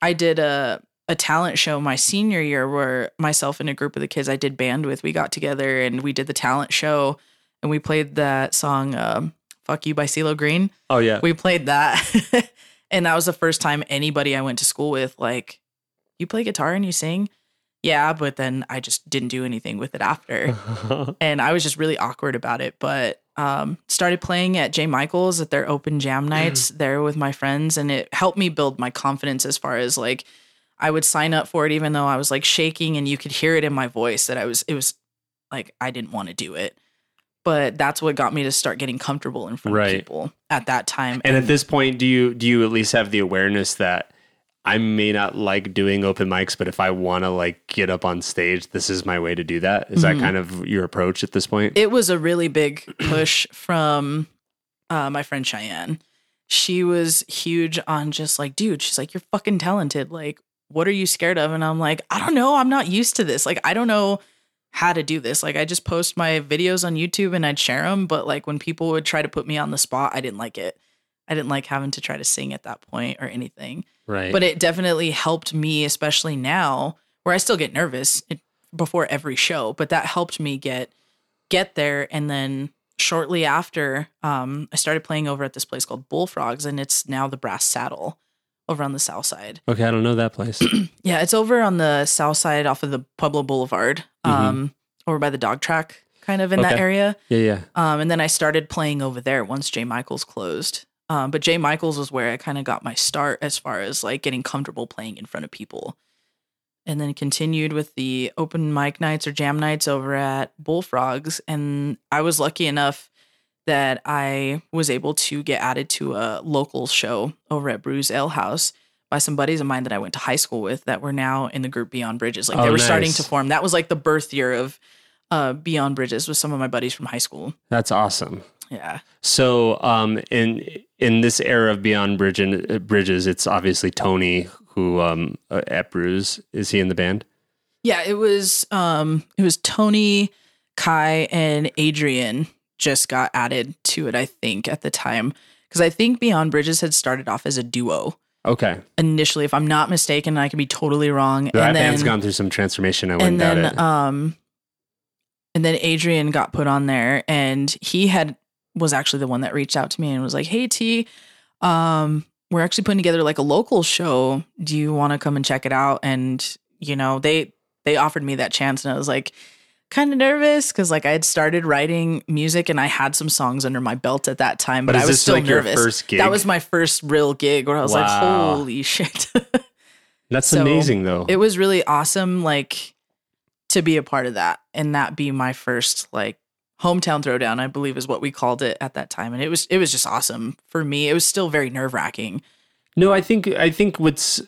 I did a a talent show my senior year where myself and a group of the kids I did band with, we got together and we did the talent show and we played that song um, Fuck You by CeeLo Green. Oh yeah. We played that. <laughs> and that was the first time anybody I went to school with like you play guitar and you sing? Yeah, but then I just didn't do anything with it after <laughs> and I was just really awkward about it. But um, started playing at J. Michaels at their open jam nights there with my friends, and it helped me build my confidence as far as like I would sign up for it, even though I was like shaking, and you could hear it in my voice that I was it was like I didn't want to do it. But that's what got me to start getting comfortable in front Right. of people at that time. And at this point, do you do you at least have the awareness that I may not like doing open mics, but if I want to like get up on stage, this is my way to do that? Is Mhm. that kind of your approach at this point? it was a really big <clears throat> push from uh, my friend Cheyenne. She was huge on just like, dude, she's like, you're fucking talented. Like, what are you scared of? And I'm like, I don't know. I'm not used to this. Like, I don't know how to do this. Like, I just post my videos on YouTube and I'd share them. But like, when people would try to put me on the spot, I didn't like it. I didn't like having to try to sing at that point or anything right. but it definitely helped me especially now where i still get nervous before every show but that helped me get get there and then shortly after um, i started playing over at this place called bullfrogs and it's now the brass saddle over on the south side. Okay, I don't know that place. <clears throat> Yeah, it's over on the south side off of the Pueblo Boulevard, um, over by the dog track, kind of in that Mm-hmm. Area. yeah, yeah. Um, and then I started playing over there once J. Michaels closed. Um, but J. Michaels was where I kind of got my start as far as like getting comfortable playing in front of people. And then continued with the open mic nights or jam nights over at Bullfrogs. And I was lucky enough that I was able to get added to a local show over at Brews Ale House by some buddies of mine that I went to high school with that were now in the group Beyond Bridges. Like Oh, they were starting to form. That was like the birth year of uh, Beyond Bridges with some of my buddies from high school. That's awesome. Yeah. So, um, in in this era of Beyond Bridge uh, Bridges, it's obviously Tony who um, uh, at Brews is he in the band? Yeah, it was um it was Tony, Kai, and Adrian just got added to it, I think, at the time. Because I think Beyond Bridges had started off as a duo Okay, initially, if I'm not mistaken. I could be totally wrong. that and then band's gone through some transformation. I wouldn't and doubt then it. um and then Adrian got put on there and he had was actually the one that reached out to me and was like, "Hey T, um we're actually putting together like a local show. Do you want to come and check it out?" And you know, they they offered me that chance and I was like kind of nervous cuz like I had started writing music and I had some songs under my belt at that time, but, But I was still like, nervous. That was my first real gig where I was like, "Holy shit." <laughs> That's so amazing, though. it was really awesome like to be a part of that and that be my first like hometown throwdown i believe is what we called it at that time and it was it was just awesome for me it was still very nerve-wracking No, I think I think what's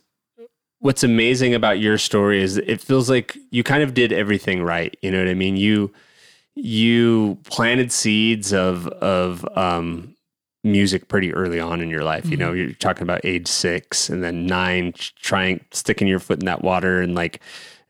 what's amazing about your story is it feels like you kind of did everything right. You know what I mean? You you planted seeds of of um music pretty early on in your life. You know, you're talking about age 6 and then 9 trying sticking your foot in that water and like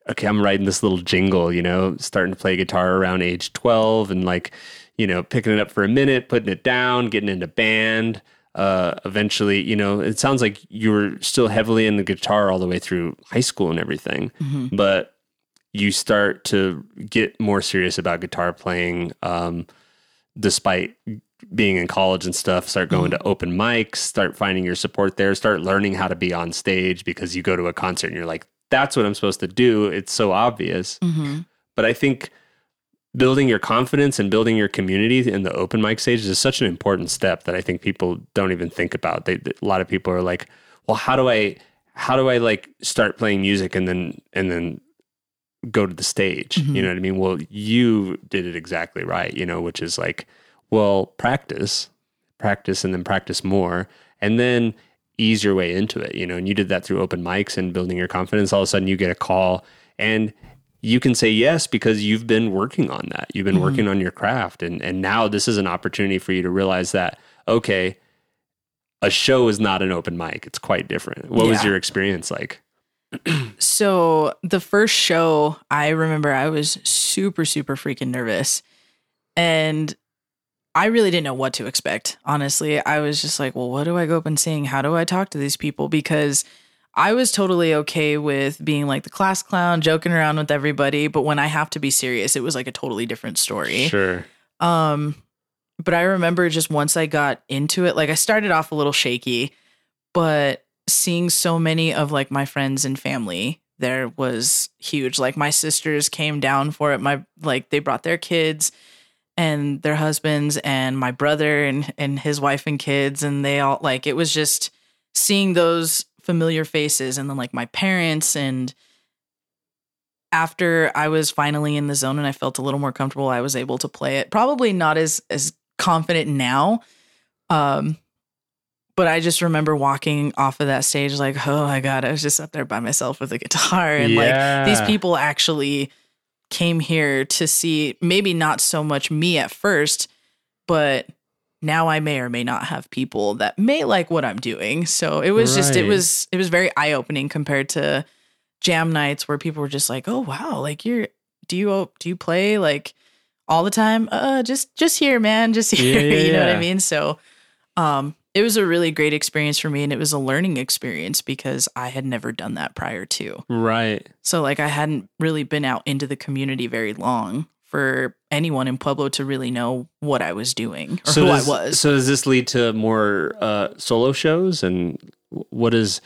okay, I'm writing this little jingle, you know, starting to play guitar around age 12 and like, you know, picking it up for a minute, putting it down, getting into band. Uh, eventually, you know, it sounds like you were still heavily in the guitar all the way through high school and everything, but you start to get more serious about guitar playing, um, despite being in college and stuff. Start going to open mics, start finding your support there, start learning how to be on stage because you go to a concert and you're like, that's what I'm supposed to do. It's so obvious. mm-hmm. But I think building your confidence and building your community in the open mic stage is such an important step that I think people don't even think about. They, a lot of people are like, well, how do I, how do I like start playing music and then, and then go to the stage? Mhm. You know what I mean? Well, you did it exactly right, you know, which is like, well, practice, practice, and then practice more. And then ease your way into it, you know, and you did that through open mics and building your confidence. All of a sudden you get a call and you can say yes because you've been working on that. You've been Mhm. working on your craft. And and now this is an opportunity for you to realize that, okay, a show is not an open mic. It's quite different. What was your experience like? <clears throat> so the first show i remember i was super super freaking nervous and i really didn't know what to expect honestly i was just like well what do i go up and sing how do i talk to these people because i was totally okay with being like the class clown joking around with everybody but when i have to be serious it was like a totally different story Sure. um, but I remember just once I got into it, like I started off a little shaky, but seeing so many of like my friends and family there was huge. Like my sisters came down for it. My like they brought their kids and their husbands and my brother and and his wife and kids and they all like it was just seeing those familiar faces and then like my parents and after I was finally in the zone and I felt a little more comfortable, I was able to play it. Probably not as as confident now. Um but I just remember walking off of that stage like, oh my God, I was just up there by myself with a guitar. And like these people actually came here to see maybe not so much me at first, but now I may or may not have people that may like what I'm doing. So it was just it was it was very eye opening compared to jam nights where people were just like, "Oh wow, like you're do you do you play like all the time? Uh just just here, man, just <laughs> here." Yeah, yeah, you know what. I mean? So um it was a really great experience for me and it was a learning experience because I had never done that prior to. Right. So like I hadn't really been out into the community very long for anyone in Pueblo to really know what I was doing or who does, I was. So does this lead to more uh, solo shows? And what is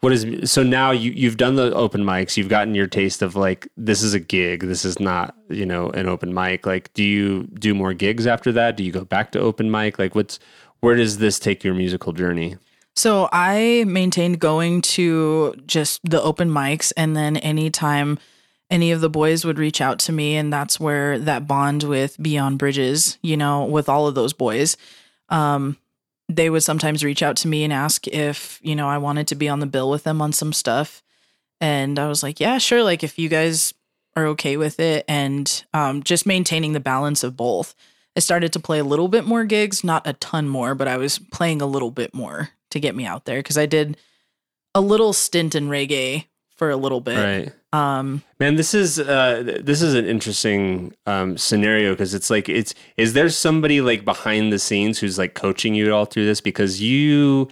what is so now you you've done the open mics you've gotten your taste of like this is a gig this is not you know an open mic. Like do you do more gigs after that? Do you go back to open mic? Like what's where does this take your musical journey? So I maintained going to just the open mics, and then anytime any of the boys would reach out to me, and that's where that bond with Beyond Bridges, you know, with all of those boys, um, they would sometimes reach out to me and ask if you know I wanted to be on the bill with them on some stuff, and I was like, yeah, sure. Like if you guys are okay with it, and um, just maintaining the balance of both. I started to play a little bit more gigs, not a ton more, but I was playing a little bit more to get me out there because I did a little stint in reggae for a little bit. right Um, Man, this is uh, this is an interesting um, scenario because it's like it's is there somebody like behind the scenes who's like coaching you all through this because you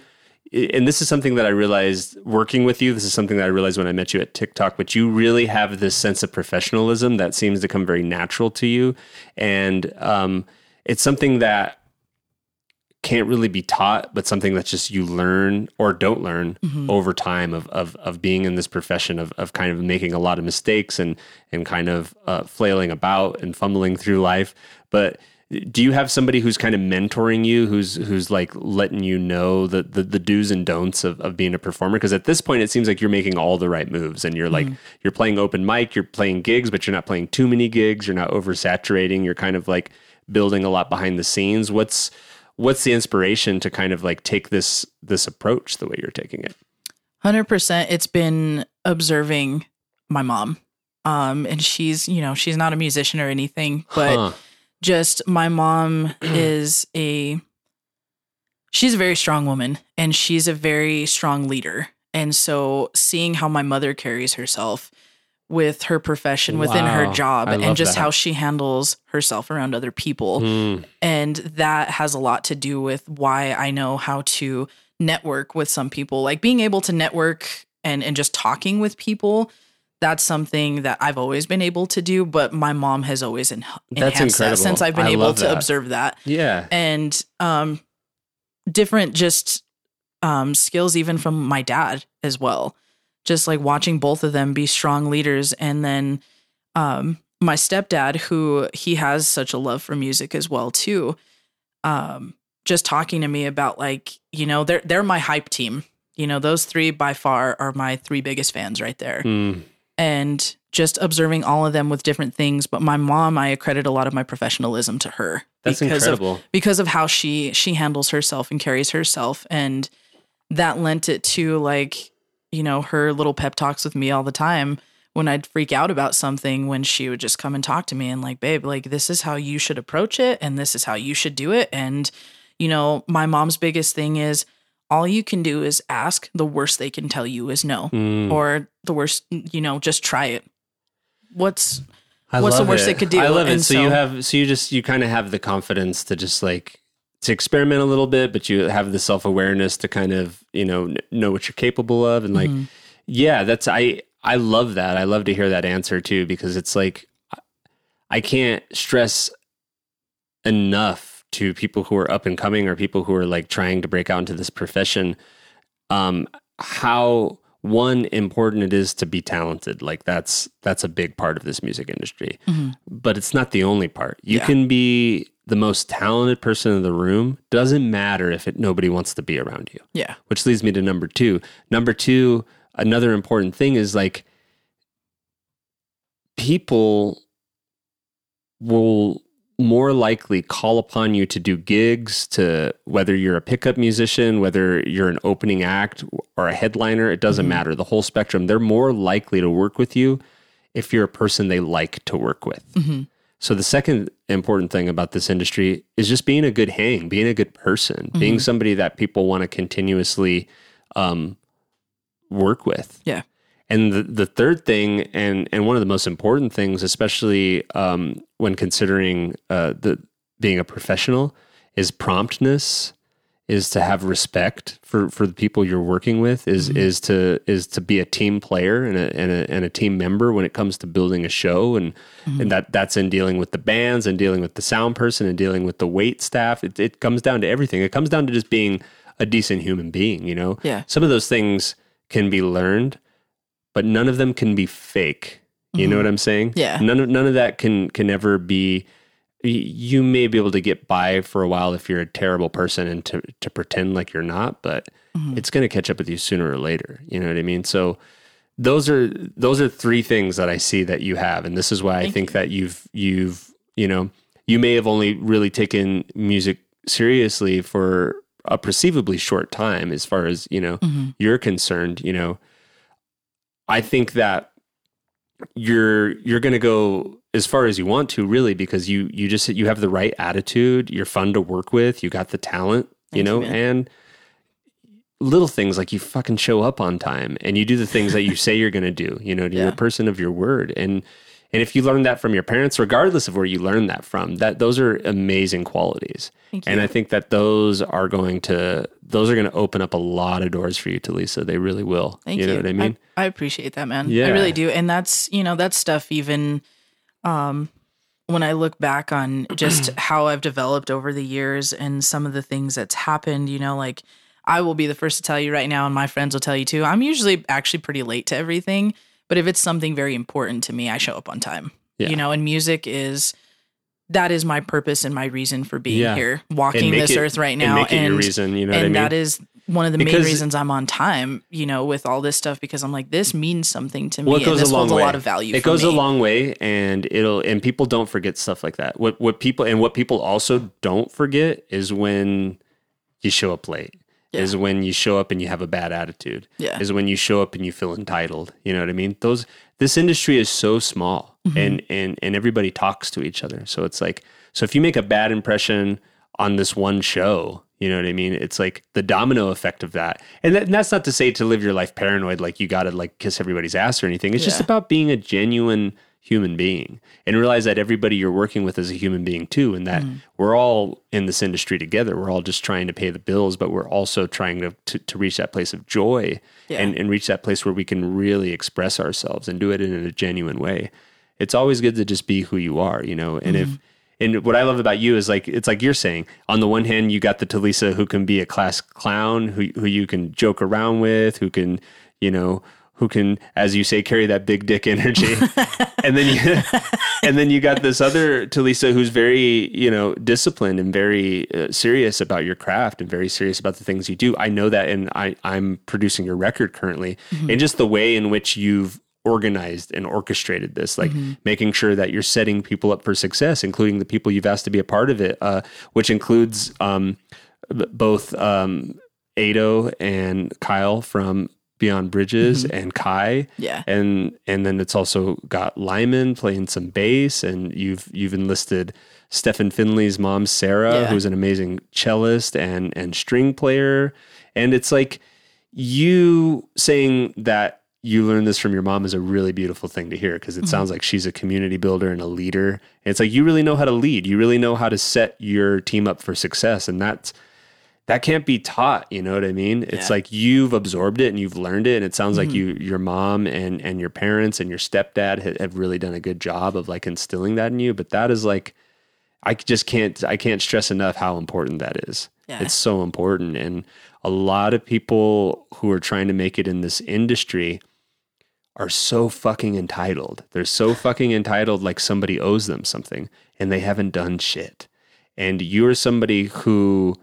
and this is something that I realized working with you. This is something that I realized when I met you at TikTok. But you really have this sense of professionalism that seems to come very natural to you, and um, it's something that can't really be taught, but something that's just you learn or don't learn over time of, of of being in this profession of of kind of making a lot of mistakes and and kind of uh, flailing about and fumbling through life. But do you have somebody who's kind of mentoring you, who's who's like letting you know the the, the do's and don'ts of, of being a performer? Because at this point, it seems like you're making all the right moves, and you're like you're playing open mic, you're playing gigs, but you're not playing too many gigs. You're not oversaturating. You're kind of like building a lot behind the scenes. What's what's the inspiration to kind of like take this this approach the way you're taking it? Hundred percent. It's been observing my mom, um, and she's you know she's not a musician or anything, but Huh. just my mom <clears throat> is a she's a very strong woman, and she's a very strong leader. And so, seeing how my mother carries herself with her profession within her job, I and just that. how she handles herself around other people, Mm, and that has a lot to do with why I know how to network with some people. Like being able to network and and just talking with people. That's something that I've always been able to do, but my mom has always en- enhanced that since I've been I able to that. observe that yeah. and um different just um skills even from my dad as well just like watching both of them be strong leaders. And then um my stepdad who he has such a love for music as well too um just talking to me about like you know they're they're my hype team. You know those three by far are my three biggest fans right there. Mm, and just observing all of them with different things. But my mom i accredit a lot of my professionalism to her that's because of incredible. because of how she she handles herself and carries herself. And that lent it to like you know her little pep talks with me all the time when I'd freak out about something when she would just come and talk to me and like babe like this is how you should approach it and this is how you should do it and you know my mom's biggest thing is all you can do is ask the worst they can tell you is no Mm. or the worst you know just try it what's I What's the worst it. they could do? I love it. And So, you have so you just you kind of have the confidence to just like to experiment a little bit, but you have the self awareness to kind of you know kn- know what you're capable of, and like Mm-hmm. yeah, that's I I love that. I love to hear that answer too because it's like I- can't stress enough to people who are up and coming or people who are like trying to break out into this profession um how one important it is to be talented like that's that's a big part of this music industry but it's not the only part you Yeah. can be the most talented person in the room doesn't matter if it nobody wants to be around you. Yeah. Which leads me to number two. Number two, another important thing is like people will more likely call upon you to do gigs to whether you're a pickup musician whether you're an opening act or a headliner it doesn't mm-hmm. matter the whole spectrum. They're more likely to work with you if you're a person they like to work with mm-hmm. So the second important thing about this industry is just being a good hang, being a good person, being somebody that people want to continuously um, work with. Yeah. And the, the third thing, and and one of the most important things, especially um, when considering uh, the being a professional, is promptness. Is to have respect for, for the people you're working with. Is is to is to be a team player and a, and a and a team member when it comes to building a show and and that that's in dealing with the bands and dealing with the sound person and dealing with the wait staff. It it comes down to everything. It comes down to just being a decent human being, you know? Yeah. Some of those things can be learned, but none of them can be fake. You know what I'm saying? Mm-hmm. Yeah. None of none of that can can ever be you may be able to get by for a while if you're a terrible person and to to pretend like you're not, but Mm-hmm. it's going to catch up with you sooner or later. You know what I mean? So those are those are three things that I see that you have, and this is why I Thank think that you've you've you know you may have only really taken music seriously for a perceivably short time, as far as you know Mm-hmm. you're concerned. You know, I think that you're you're going to go as far as you want to really because you you just you have the right attitude you're fun to work with you got the talent you know man. and little things like you fucking show up on time and you do the things that you say you're going to do you know you're Yeah. a person of your word and and if you learn that from your parents regardless of where you learn that from that those are amazing qualities and i think that those are going to those are going to open up a lot of doors for you Telisa they really will Thank you you. know what i mean I, appreciate that, man. Yeah. I really do. And that's, you know, that stuff even um when I look back on just <clears throat> how I've developed over the years and some of the things that's happened, you know, like I will be the first to tell you right now, and my friends will tell you too. I'm usually actually pretty late to everything, but if it's something very important to me, I show up on time. Yeah. You know, and music is that is my purpose and my reason for being Yeah. here, walking this it- earth right and now. it your reason, you know what I and mean? that is one of the main reasons I'm on time, you know, with all this stuff because I'm like, this means something to me. well, it and goes this a long holds way. a lot of value. It goes me. a long way, and it'll and people don't forget stuff like that. What what people and what people also don't forget is when you show up late. Is when you show up and you have a bad attitude. Yeah. Is when you show up and you feel entitled. You know what I mean? Those this industry is so small, Mm-hmm. and and and everybody talks to each other. So it's like so if you make a bad impression on this one show. You know what I mean? It's like the domino effect of that. And, that, and that's not to say to live your life paranoid, like you got to like kiss everybody's ass or anything. It's just about being a genuine human being and realize that everybody you're working with is a human being too. And that Mm-hmm. we're all in this industry together. We're all just trying to pay the bills, but we're also trying to, to, to reach that place of joy Yeah. and, and reach that place where we can really express ourselves and do it in a genuine way. It's always good to just be who you are, you know? And if, and what I love about you is like it's like you're saying. On the one hand, you got the Telisa who can be a class clown, who who you can joke around with, who can, you know, who can, as you say, carry that big dick energy. <laughs> and then you <laughs> and then you got this other Telisa who's very, you know, disciplined and very uh, serious about your craft and very serious about the things you do. I know that, and I I'm producing your record currently, and just the way in which you've organized and orchestrated this, like making sure that you're setting people up for success, including the people you've asked to be a part of it, uh, which includes um, b- both um, Ado and Kyle from Beyond Bridges mm-hmm. and Kai. Yeah. And and then it's also got Lyman playing some bass, and you've you've enlisted Stephen Finley's mom, Sarah, Yeah. who's an amazing cellist and and string player. And it's like you saying that you learned this from your mom is a really beautiful thing to hear because it mm-hmm. sounds like she's a community builder and a leader. And it's like you really know how to lead. You really know how to set your team up for success. And that's that can't be taught, you know what I mean? It's Yeah. like you've absorbed it and you've learned it. And it sounds like Mm-hmm. you your mom and and your parents and your stepdad ha- have really done a good job of like instilling that in you. But that is like I just can't I can't stress enough how important that is. Yeah. It's so important. And a lot of people who are trying to make it in this industry are so fucking entitled. They're so <laughs> fucking entitled like somebody owes them something and they haven't done shit. And you're somebody who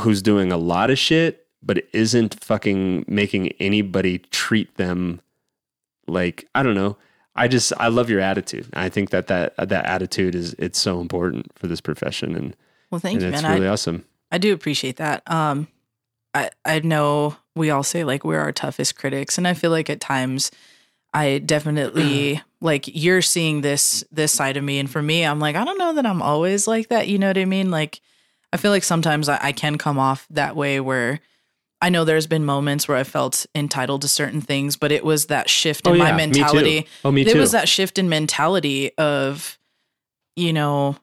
who's doing a lot of shit but isn't fucking making anybody treat them like I don't know. I just I love your attitude. I think that that that attitude is it's so important for this profession and, Well, thank and you, it's man. really I, awesome. I do appreciate that. Um, I I know we all say like we're our toughest critics, and I feel like at times I definitely <clears throat> like you're seeing this this side of me, and for me, I'm like I don't know that I'm always like that. You know what I mean? Like I feel like sometimes I, I can come off that way where. I know there's been moments where I felt entitled to certain things, but it was that shift oh, in Oh, my yeah, me too. mentality. Oh, me It too. was that shift in mentality of, you know,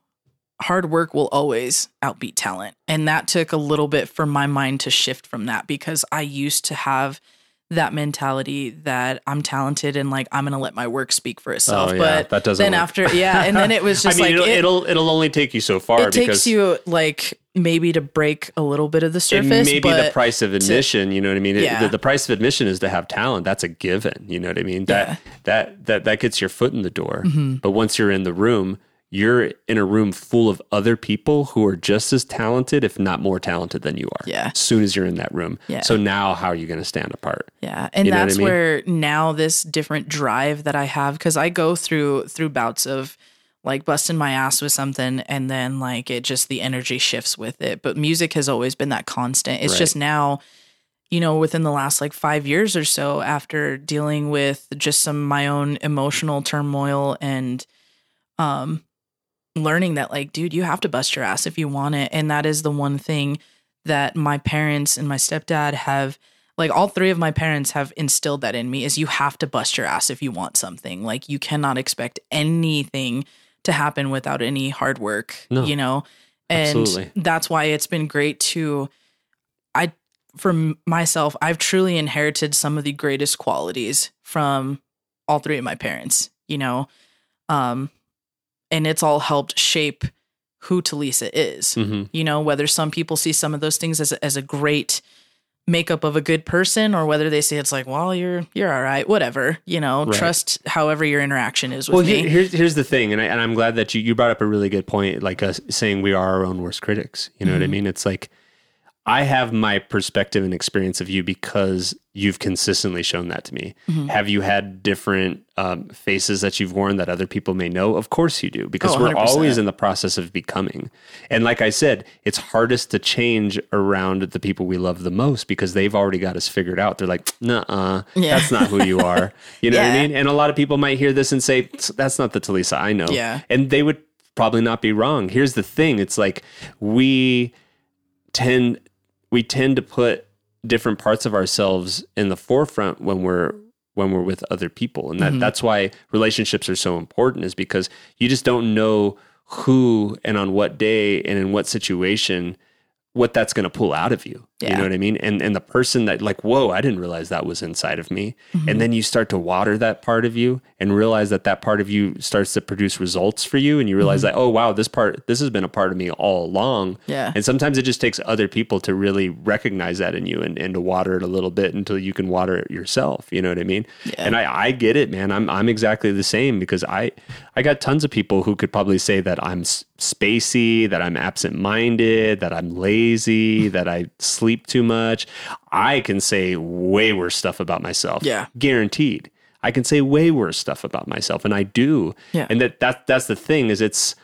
hard work will always outbeat talent. And that took a little bit for my mind to shift from that because I used to have that mentality that I'm talented and like I'm gonna let my work speak for itself. Oh, yeah, but that doesn't then work. after yeah, and then it was <laughs> just I mean, like it'll, it, it'll it'll only take you so far it takes you like maybe to break a little bit of the surface. may be the price of admission. you know what I mean? It- Yeah. the, the price of admission is to have talent. That's a given. You know what I mean? That Yeah. Mm-hmm. that that that gets your foot in the door. But once you're in the room, you're in a room full of other people who are just as talented, if not more talented than you are. Yeah. As soon as you're in that room. Yeah. So now, how are you going to stand apart? Yeah, and You what I that's mean? where now this different drive that I have because I go through through bouts of like busting my ass with something and then like it just the energy shifts with it. But music has always been that constant. It's Right. just now, you know, within the last like 5 years or so after dealing with just some my own emotional turmoil and um learning that like dude, you have to bust your ass if you want it and that is the one thing that my parents and my stepdad have like all three of my parents have instilled that in me is you have to bust your ass if you want something like you cannot expect anything to happen without any hard work No. you know and Absolutely. that's why it's been great to i for myself i've truly inherited some of the greatest qualities from all three of my parents you know um and it's all helped shape who Telisa is hmm you know whether some people see some of those things as as a great makeup of a good person or whether they say it's like well you're you're all right whatever you know Right. trust however your interaction is with Well, me here, here's here's the thing, and I, and I'm glad that you you brought up a really good point, like us saying we are our own worst critics. You know what I Mhm. mean? It's like I have my perspective and experience of you because you've consistently shown that to me. Mhm. Have you had different um, faces that you've worn that other people may know? Of course you do, because Oh, we're always in the process of becoming. And like I said, it's hardest to change around the people we love the most because they've already got us figured out. They're like, nah, Yeah. that's not who you are. <laughs> You know what I mean? And a lot of people might hear this and say, that's not the Telisa I know. Yeah. And they would probably not be wrong. Here's the thing it's like we tend we tend to put different parts of ourselves in the forefront when we're when we're with other people and that Mhm. that's why relationships are so important is because you just don't know who and on what day and in what situation what that's going to pull out of you you know what i mean and and the person that like whoa i didn't realize that was inside of me Mm-hmm. and then you start to water that part of you and realize that that part of you starts to produce results for you and you realize Mm-hmm. that oh wow this part this has been a part of me all along yeah and sometimes it just takes other people to really recognize that in you and, and to water it a little bit until you can water it yourself. You know what I mean? Yeah. And I, I get it, man. I'm I'm exactly the same because I I got tons of people who could probably say that I'm spacey, that I'm absent minded, that I'm lazy, that I sleep too much. I can say way worse stuff about myself. Yeah. Guaranteed. I can say way worse stuff about myself and I do. Yeah. And that, that that's the thing is it's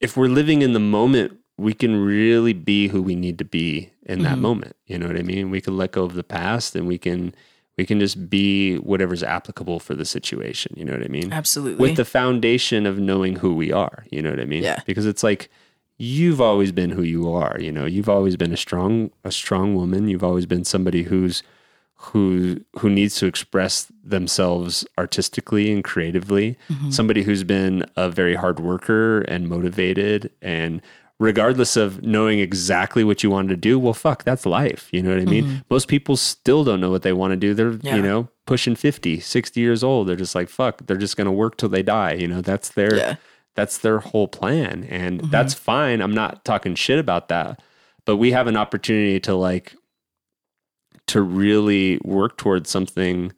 if we're living in the moment, we can really be who we need to be in that Mhm. moment. You know what I mean? We can let go of the past and we can we can just be whatever's applicable for the situation. You know what I mean? absolutely With the foundation of knowing who we are. You know what I mean? Yeah. Because it's like you've always been who you are. You know, you've always been a strong a strong woman. You've always been somebody who's who who needs to express themselves artistically and creatively Mhm. somebody who's been a very hard worker and motivated and regardless of knowing exactly what you wanted to do well fuck that's life you know what i mean most people still don't know what they want to do they're Yeah. you know pushing 50 60 years old they're just like fuck they're just going to work till they die you know that's their Yeah. That's their whole plan and mm-hmm. that's fine. I'm not talking shit about that. But we have an opportunity to like to really work towards something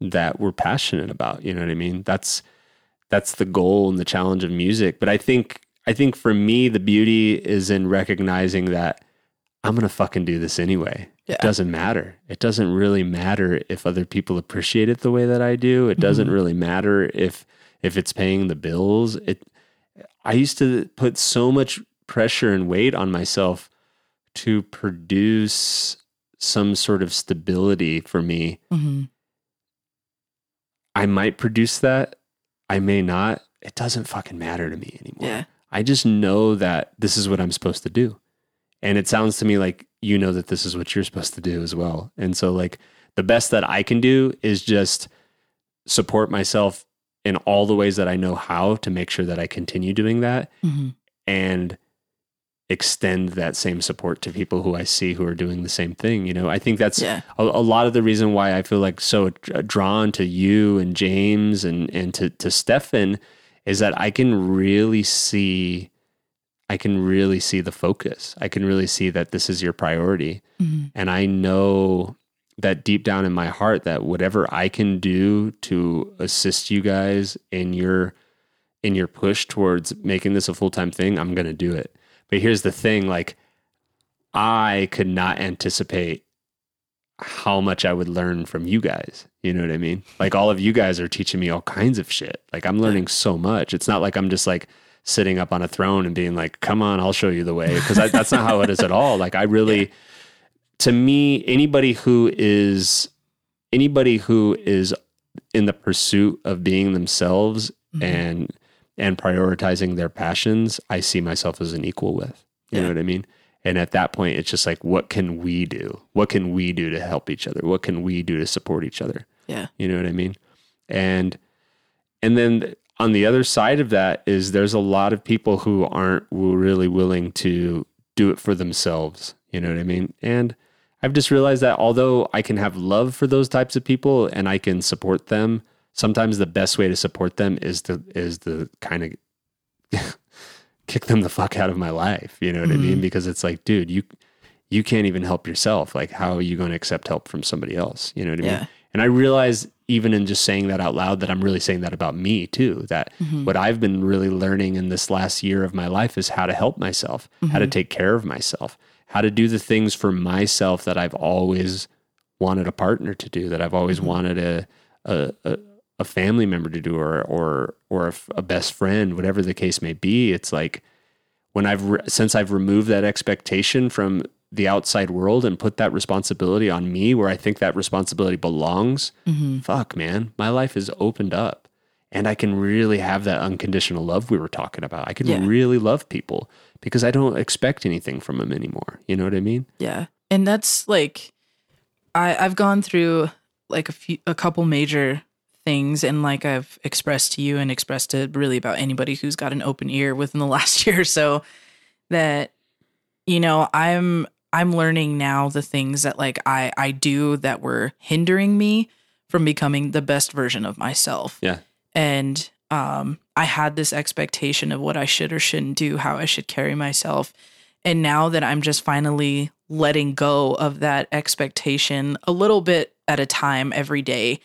that we're passionate about you know what i mean? That's that's the goal and the challenge of music. But i think i think for me the beauty is in recognizing that i'm gonna fucking do this anyway. Yeah. it doesn't matter. It doesn't really matter if other people appreciate it the way that i do. It doesn't mm-hmm. really matter if if it's paying the bills it i used to put so much pressure and weight on myself to produce some sort of stability for me Mhm. I might produce that. I may not. It doesn't fucking matter to me anymore. yeah I just know that this is what I'm supposed to do. And it sounds to me like you know that this is what you're supposed to do as well. And so, like, the best that I can do is just support myself in all the ways that I know how to make sure that I continue doing that Mhm. and extend that same support to people who I see who are doing the same thing. You know, I think that's yeah a, a lot of the reason why I feel like so drawn to you and James and and to to Stefan is that I can really see I can really see the focus. I can really see that this is your priority. And I know that deep down in my heart that whatever I can do to assist you guys in your in your push towards making this a full-time thing, I'm going to do it. But here's the thing, like I could not anticipate how much I would learn from you guys. You know what I mean? Like all of you guys are teaching me all kinds of shit. Like I'm learning so much. It's not like I'm just like sitting up on a throne and being like, "Come on, I'll show you the way," because that's not how it is at all. Like I really, to me, anybody who is anybody who is in the pursuit of being themselves mm-hmm. and and prioritizing their passions, I see myself as an equal with. You know what I mean? And at that point, it's just like, what can we do? What can we do to help each other? What can we do to support each other? Yeah. You know what I mean? And and then on the other side of that is there's a lot of people who aren't really willing to do it for themselves. You know what I mean? And I've just realized that although I can have love for those types of people and I can support them, sometimes the best way to support them is to is to kind of <laughs> kick them the fuck out of my life. You know what I mean? Mm. Because it's like, dude, you you can't even help yourself. Like, how are you going to accept help from somebody else? You know what I mean? And I realize even in just saying that out loud that I'm really saying that about me too. That mm-hmm. what I've been really learning in this last year of my life is how to help myself, how to mm-hmm. take care of myself, how to do the things for myself that I've always wanted a partner to do, that I've always mm-hmm. wanted a, a, a a family member to do, or or or a, a best friend, whatever the case may be. It's like when I've re- since I've removed that expectation from the outside world and put that responsibility on me where I think that responsibility belongs, mm-hmm. fuck man, my life is opened up and I can really have that unconditional love we were talking about. I can Yeah. really love people because I don't expect anything from them anymore. You know what I mean? Yeah. And that's like I I've gone through like a few a couple major things and like I've expressed to you and expressed to really about anybody who's got an open ear within the <laughs> last year or so that you know, I'm I'm learning now the things that like I I do that were hindering me from becoming the best version of myself Yeah. and um, I had this expectation of what I should or shouldn't do, how I should carry myself. And now that I'm just finally letting go of that expectation a little bit at a time every day,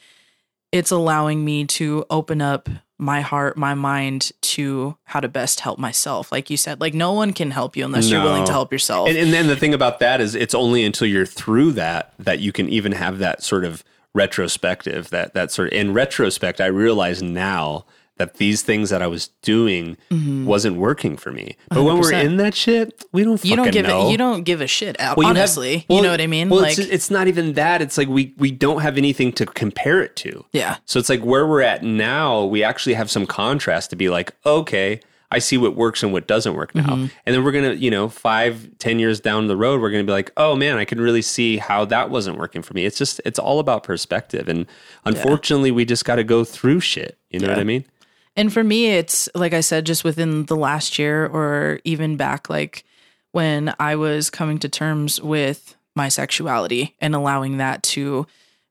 it's allowing me to open up my heart, my mind to how to best help myself. Like you said, like no one can help you unless you're willing to help yourself. And, and then the thing about that is it's only until you're through that that you can even have that sort of retrospective that that sort of in retrospect I realize now that these things that I was doing wasn't working for me. But when we're in that shit, we don't you don't give know. it. You don't give a shit. Out, Well, you have- honestly, well, you know what I mean? Well, like, it's, it's not even that. It's like we we don't have anything to compare it to. yeah, So it's like where we're at now, we actually have some contrast to be like, okay, I see what works and what doesn't work now. Mm-hmm. And then we're gonna, you know, five, ten years down the road, we're gonna be like, oh man, I can really see how that wasn't working for me. It's just it's all about perspective. And unfortunately we just gotta go through shit. You know what I mean? And for me, it's like I said, just within the last year or even back, like when I was coming to terms with my sexuality and allowing that to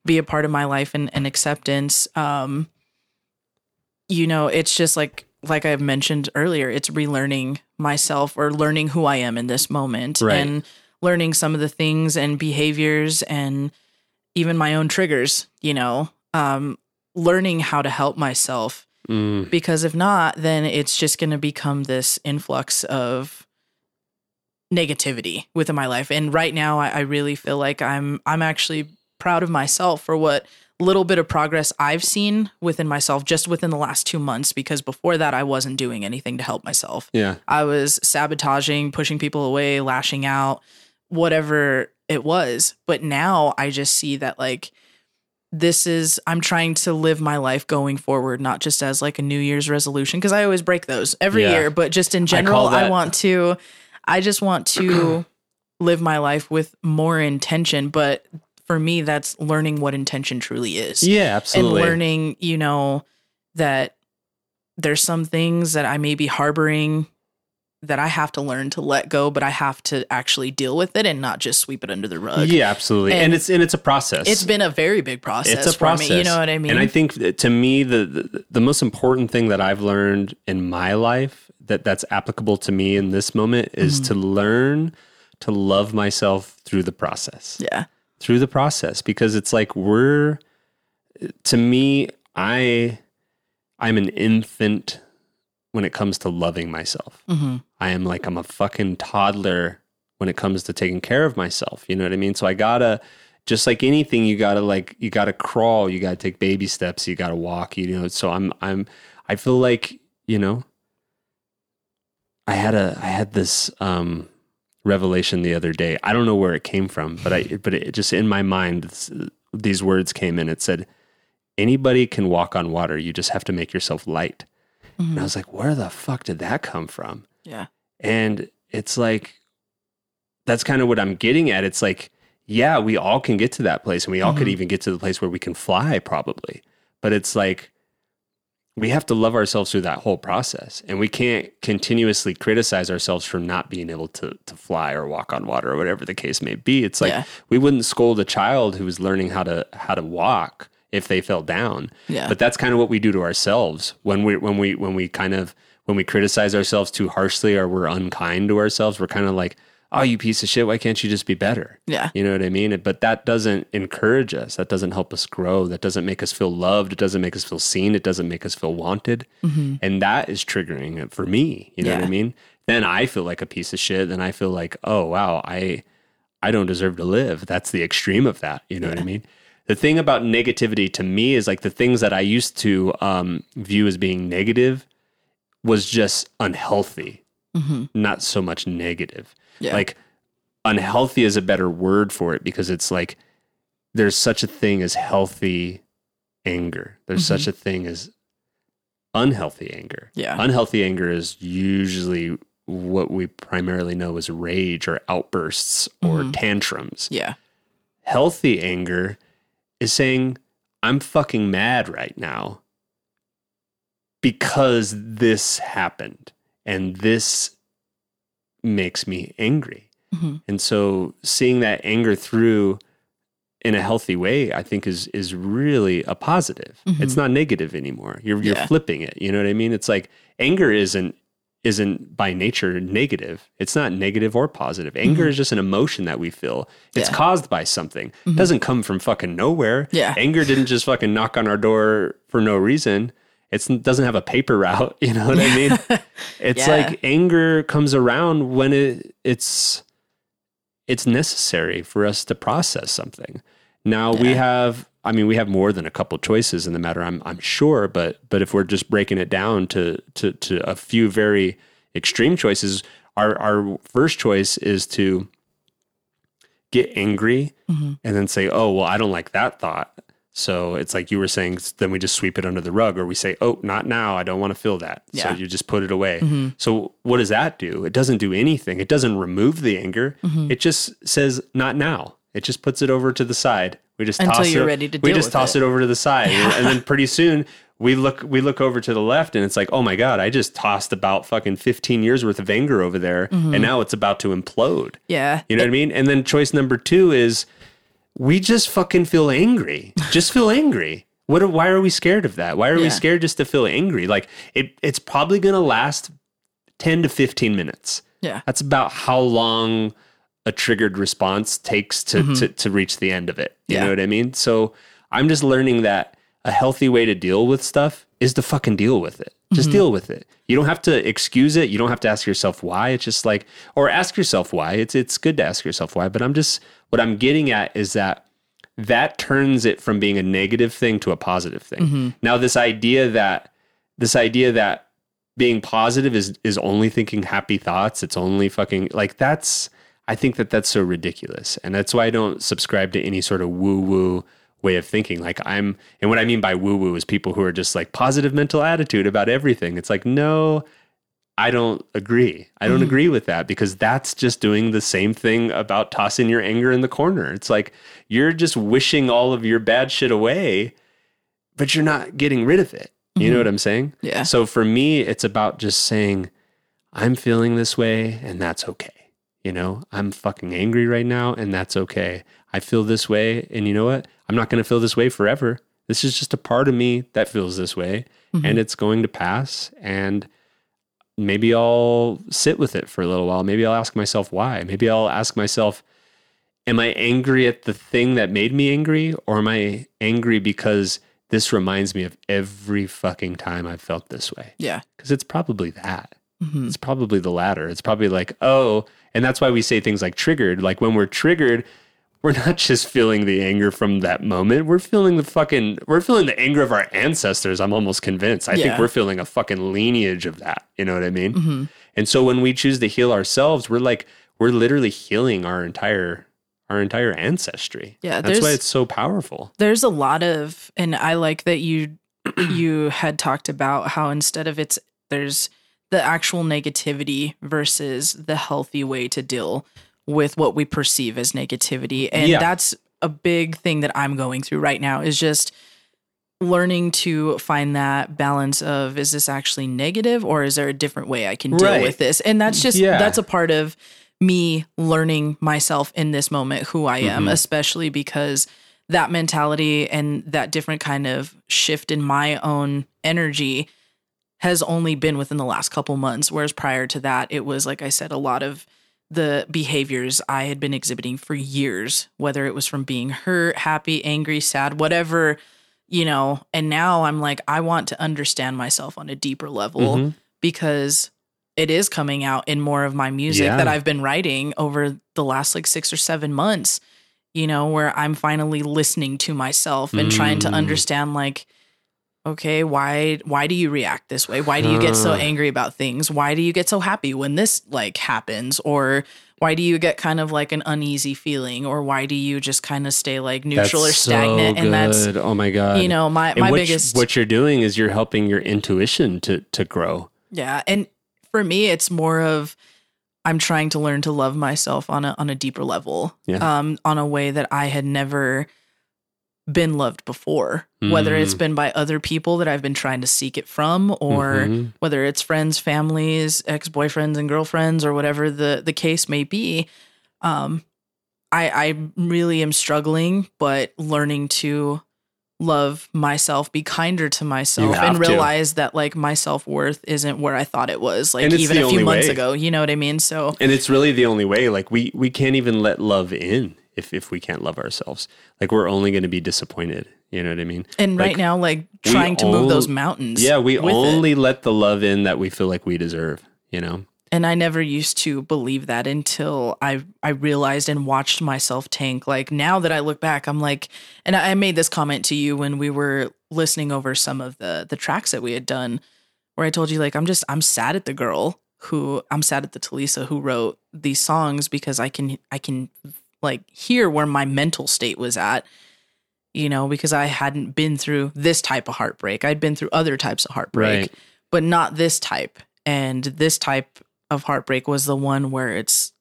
be a part of my life and, and acceptance. Um, you know, it's just like, like I have mentioned earlier, it's relearning myself or learning who I am in this moment Right. and learning some of the things and behaviors and even my own triggers, you know, um, learning how to help myself Mm, because if not then it's just going to become this influx of negativity within my life and right now I, I really feel like i'm i'm actually proud of myself for what little bit of progress i've seen within myself just within the last two months because before that i wasn't doing anything to help myself yeah. I was sabotaging, pushing people away, lashing out, whatever it was. But now I just see that like this is I'm trying to live my life going forward, not just as like a New Year's resolution because I always break those every Yeah. year, but just in general, I, that- want to I just want to <clears throat> live my life with more intention, but for me that's learning what intention truly is Yeah, absolutely. and learning, you know, that there's some things that I may be harboring that I have to learn to let go, but I have to actually deal with it and not just sweep it under the rug. yeah, absolutely. And, And it's and it's a process. It's been a very big process it's a process. me. You know what I mean? And I think that to me, the, the the most important thing that I've learned in my life that that's applicable to me in this moment is mm-hmm. to learn to love myself through the process Yeah. through the process because it's like we're to me i i'm an infant when it comes to loving myself. Hmm i am like i'm a fucking toddler when it comes to taking care of myself. You know what i mean? So i gotta just like anything you gotta like you gotta crawl you gotta take baby steps you gotta walk you know? So i'm i'm i feel like you know i had a i had this um revelation the other day. I don't know where it came from but i but it just in my mind these words came in. It said anybody can walk on water. You just have to make yourself light and i was like where the fuck did that come from Yeah. and it's like, that's kind of what I'm getting at. It's like, yeah, we all can get to that place and we all could Mhm. even get to the place where we can fly probably. But it's like, we have to love ourselves through that whole process. And we can't continuously criticize ourselves for not being able to, to fly or walk on water or whatever the case may be. It's like, Yeah. we wouldn't scold a child who was learning how to, how to walk if they fell down. Yeah. But that's kind of what we do to ourselves when we when we when we kind of when we criticize ourselves too harshly or we're unkind to ourselves, we're kind of like, "Oh, you piece of shit! Why can't you just be better?" yeah. You know what I mean? But that doesn't encourage us. That doesn't help us grow. That doesn't make us feel loved. It doesn't make us feel seen. It doesn't make us feel wanted. Mm-hmm. And that is triggering for me. You know what I mean? Then I feel like a piece of shit. Then I feel like, oh wow, I I don't deserve to live. That's the extreme of that. You know what I mean? The thing about negativity to me is like the things that I used to um, view as being negative was just unhealthy, hmm not so much negative. Yeah. Like unhealthy is a better word for it because it's like there's such a thing as healthy anger. There's Mhm. such a thing as unhealthy anger. Yeah. Unhealthy anger is usually what we primarily know as rage or outbursts or Mhm. tantrums. yeah. Healthy anger is saying, I'm fucking mad right now because this happened and this makes me angry. hmm And so seeing that anger through in a healthy way, I think is is really a positive. Mhm. It's not negative anymore. You're you're flipping it. You know what I mean? It's like anger isn't isn't by nature negative. It's not negative or positive. Anger mm-hmm. is just an emotion that we feel. It's Yeah. caused by something. It mm-hmm. doesn't come from fucking nowhere. Yeah. Anger didn't just fucking knock on our door for no reason. It doesn't have a paper route. <laughs> You know what I mean? <laughs> It's Yeah. like anger comes around when it it's it's necessary for us to process something. Now we have I mean we have more than a couple choices in the matter I'm I'm sure but but if we're just breaking it down to to to a few very extreme choices our our first choice is to get angry hmm and then say, "Oh, well, I don't like that thought." So it's like you were saying. Then we just sweep it under the rug, or we say, "Oh, not now. I don't want to feel that." Yeah. So you just put it away. Mhm. So what does that do? It doesn't do anything. It doesn't remove the anger. Mhm. It just says, "Not now." It just puts it over to the side. We just Until toss you're it, ready to We just toss it. it. over to the side, <laughs> and then pretty soon we look we look over to the left, and it's like, "Oh my god! I just tossed about fucking fifteen years worth of anger over there, Mm-hmm. and now it's about to implode." Yeah. You know what I mean? And then choice number two is we just fucking feel angry. <laughs> Just feel angry. What? Why are we scared of that? Why are we scared just to feel angry? Like it. It's probably gonna last ten to fifteen minutes. Yeah. That's about how long a triggered response takes to to, to reach the end of it. You Mm-hmm. Yeah. know what I mean? So I'm just learning that a healthy way to deal with stuff is to fucking deal with it. Just Mm-hmm. deal with it. You don't have to excuse it. You don't have to ask yourself why. It's just like, or ask yourself why. It's it's good to ask yourself why. But I'm just what I'm getting at is that that turns it from being a negative thing to a positive thing. Mm-hmm. Now this idea that this idea that being positive is is only thinking happy thoughts. It's only fucking like that's. I think that that's so ridiculous, and that's why I don't subscribe to any sort of woo woo way of thinking. Like I'm, and what I mean by woo woo is people who are just like positive mental attitude about everything. It's like no, I don't agree. I don't mm. agree with that because that's just doing the same thing about tossing your anger in the corner. It's like you're just wishing all of your bad shit away, but you're not getting rid of it. You know mm-hmm. what I'm saying? Yeah. So for me, it's about just saying, I'm feeling this way and that's okay. You know, I'm fucking angry right now and that's okay. I feel this way. And you know what? I'm not going to feel this way forever. This is just a part of me that feels this way and it's going to pass. And maybe I'll sit with it for a little while. Maybe I'll ask myself why. Maybe I'll ask myself, am I angry at the thing that made me angry? Or am I angry because this reminds me of every fucking time I've felt this way? Yeah. Because it's probably that. Mhm. It's probably the latter. It's probably like, oh, and that's why we say things like triggered. Like when we're triggered, we're not <laughs> just feeling the anger from that moment. We're feeling the fucking, we're feeling the anger of our ancestors. I'm almost convinced. I think we're feeling a fucking lineage of that. You know what I mean? Mhm. And so when we choose to heal ourselves, we're like, we're literally healing our entire, our entire ancestry. Yeah, That's why it's so powerful. There's a lot of, and I like that you <clears throat> you had talked about how instead of it's there's the actual negativity versus the healthy way to deal with what we perceive as negativity, and Yeah. that's a big thing that I'm going through right now is just learning to find that balance of is this actually negative or is there a different way I can deal Right. with this? And that's just Yeah. that's a part of me learning myself in this moment who I am, Mhm. especially because that mentality and that different kind of shift in my own energy has only been within the last couple months whereas prior to that it was like I said a lot of the behaviors I had been exhibiting for years, whether it was from being hurt, happy, angry, sad, whatever, you know. And now I'm like, I want to understand myself on a deeper level Mhm. because it is coming out in more of my music Yeah. that I've been writing over the last like six or seven months, you know, where I'm finally listening to myself and trying to Mm. understand, like, okay why why do you react this way? Why do you get so angry about things? Why do you get so happy when this like happens? Or why do you get kind of like an uneasy feeling? Or why do you just kind of stay like neutral or That's so stagnant? And that's oh my god. you know my And my what, biggest what you're doing is you're helping your intuition to to grow. Yeah. And for me it's more of i'm trying to learn to love myself on a on a deeper level Yeah. um on a way that i had never been loved before whether it's been by other people that i've been trying to seek it from or Mhm. whether it's friends, families, ex-boyfriends and girlfriends or whatever the the case may be. Um I I really am struggling but learning to love myself, be kinder to myself and to. realize that like my self-worth isn't where I thought it was like even a few months way. ago, you know what I mean? So and it's really the only way like we we can't even let love in if if we can't love ourselves like we're only going to be disappointed you know what i mean and Like, right now like trying to move those mountains. yeah we with it. only let the love in that we feel like we deserve you know and I never used to believe that until I I realized and watched myself tank. Like now that I look back, I'm like, and I I made this comment to you when we were listening over some of the the tracks that we had done, where I told you like I'm just I'm sad at the girl who I'm sad at the Telisa who wrote these songs because I can I can like hear where my mental state was at. You know, because I hadn't been through this type of heartbreak. I'd been through other types of heartbreak Right. but not this type. And this type of heartbreak was the one where it's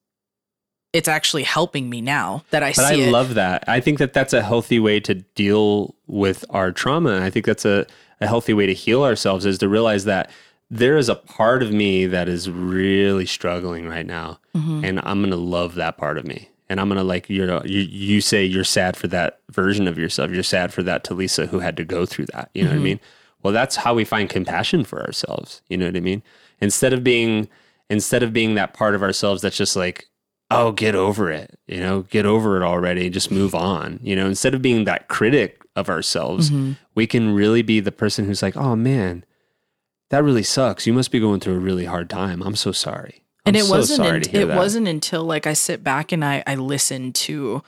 it's actually helping me now that I see. but see i it. love that i think that that's a healthy way to deal with our trauma i think that's a, a healthy way to heal ourselves is to realize that there is a part of me that is really struggling right now Mhm. and i'm gonna love that part of me and i'm gonna like you're you, you say you're sad for that version of yourself. You're sad for that telisa who had to go through that. You know what i Mhm. mean? Well that's how we find compassion for ourselves. You know what i mean? Instead of being instead of being that part of ourselves that's just like oh get over it. You know get over it already. Just move on. You know instead of being that critic of ourselves Mhm. we can really be the person who's like oh man that really sucks. You must be going through a really hard time. I'm so sorry I'm and it so wasn't sorry un- to hear it that. wasn't until like I sit back and I I listen to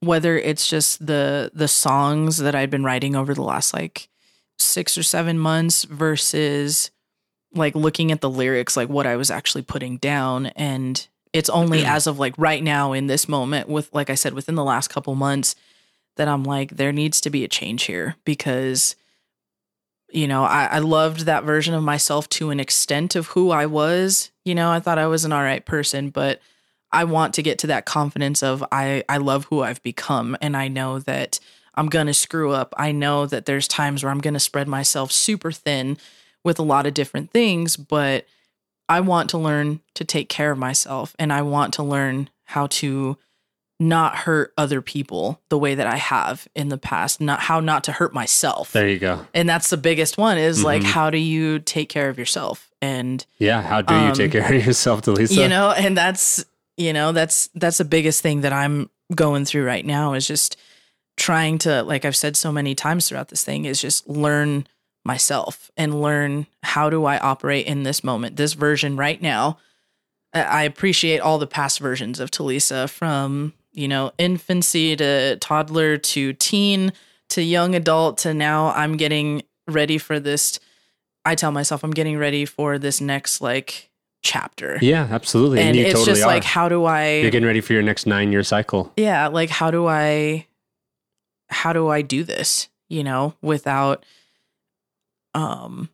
whether it's just the the songs that I'd been writing over the last like 6 or 7 months versus like looking at the lyrics like what I was actually putting down and it's only <clears throat> as of like right now in this moment with like I said within the last couple months that I'm like there needs to be a change here because you know I, I loved that version of myself to an extent of who I was you know I thought I was an all right person but I want to get to that confidence of I I love who I've become and I know that I'm going to screw up. I know that there's times where I'm going to spread myself super thin with a lot of different things, but I want to learn to take care of myself and I want to learn how to not hurt other people the way that I have in the past, not how not to hurt myself. There you go. And that's the biggest one is like Mhm. how do you take care of yourself? And Yeah. How do you Um, take care of yourself, Telisa? you know, and that's you know, that's that's the biggest thing that I'm going through right now is just trying to like I've said so many times throughout this thing is just learn myself and learn how do I operate in this moment, this version right now. I I appreciate all the past versions of Telisa from, you know, infancy to toddler to teen to young adult to now I'm getting ready for this I tell myself I'm getting ready for this next like chapter. yeah, absolutely. And, you it's totally just are. like how do I You're getting ready for your next nine year cycle. yeah, like how do I how do I do this, you know, without um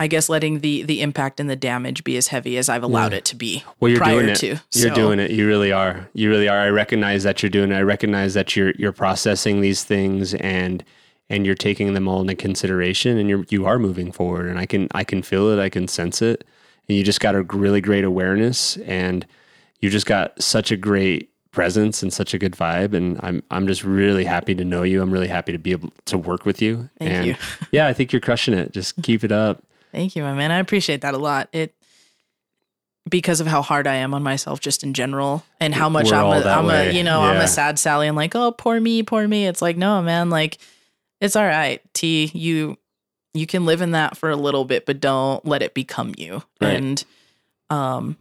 I guess letting the the impact and the damage be as heavy as I've allowed Yeah. it to be Well, you're prior doing it. to. You're So, doing it. You really are. You really are. I recognize that you're doing it. I recognize that you're you're processing these things and and you're taking them all into consideration and you're you are moving forward and I can I can feel it. I can sense it. And you just got a really great awareness and you just got such a great presence and such a good vibe and I'm I'm just really happy to know you. I'm really happy to be able to work with you. Thank and you. yeah, I think you're crushing it. Just keep it up. Thank you, my man. I appreciate that a lot. It because of how hard I am on myself just in general and how much We're I'm a, I'm way. a you know, I'm a sad Sally and like, oh poor me, poor me. It's like, no, man, like it's all right. T, you you can live in that for a little bit, but don't let it become you. Right. And um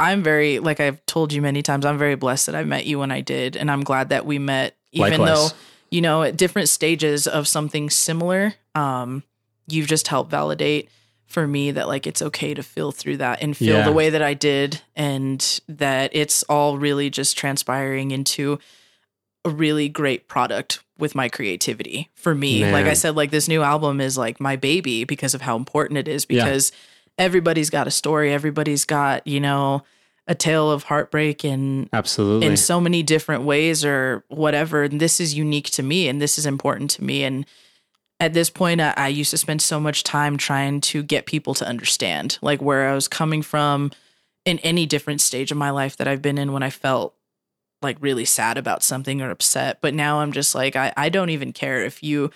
I'm very like I've told you many times, I'm very blessed that I met you when I did, and I'm glad that we met even Likewise. though, you know, at different stages of something similar. Um, you've just helped validate for me that like it's okay to feel through that and feel Yeah. the way that I did and that it's all really just transpiring into a really great product with my creativity for me. Like I said, like this new album is like my baby because of how important it is Yeah. because everybody's got a story, everybody's got, you know, a tale of heartbreak and Absolutely. in so many different ways or whatever. And this is unique to me and this is important to me. And at this point, I, I used to spend so much time trying to get people to understand like where I was coming from in any different stage of my life that I've been in when I felt like really sad about something or upset. But now I'm just like, I, I don't even care if you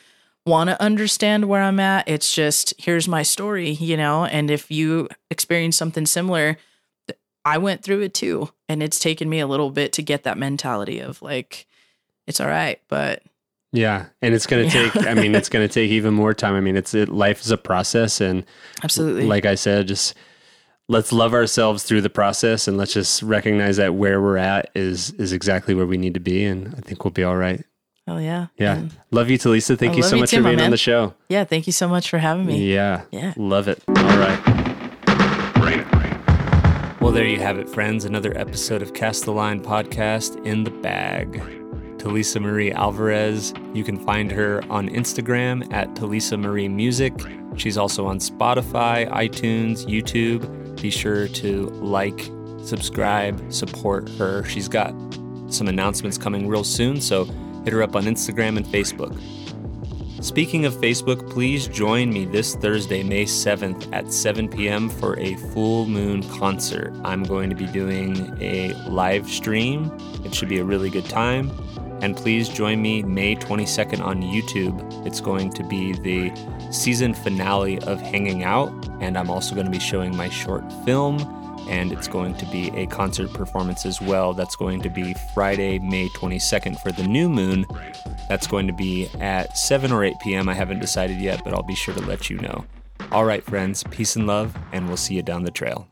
want to understand where I'm at. It's just, here's my story, you know? And if you experience something similar, I went through it too. And it's taken me a little bit to get that mentality of like, it's all right, but Yeah, and it's going to Yeah. take. I mean, it's going to take even more time. I mean, it's it, life is a process, and absolutely. like I said, just let's love ourselves through the process, and let's just recognize that where we're at is is exactly where we need to be, and I think we'll be all right. oh, yeah. Yeah, And love you, Telisa. Thank I you so you much too, for my being on the show. yeah. Thank you so much for having me. Yeah, Yeah. love it. All right. Well, there you have it, friends. Another episode of Cast the Line podcast in the bag. Telisa Maria Alvarez. You can find her on Instagram at Telisa Maria Music. She's also on Spotify, iTunes, YouTube. Be sure to like, subscribe, support her. She's got some announcements coming real soon, so hit her up on Instagram and Facebook. Speaking of Facebook, please join me this Thursday, May 7th at 7 p.m. for a full moon concert. I'm going to be doing a live stream. It should be a really good time. And please join me May 22nd on YouTube. It's going to be the season finale of Hanging Out, and I'm also going to be showing my short film and it's going to be a concert performance as well. That's going to be Friday, May 22nd for the new moon. That's going to be at 7 or 8 p.m. I haven't decided yet, but I'll be sure to let you know. All right, friends, peace and love, and we'll see you down the trail.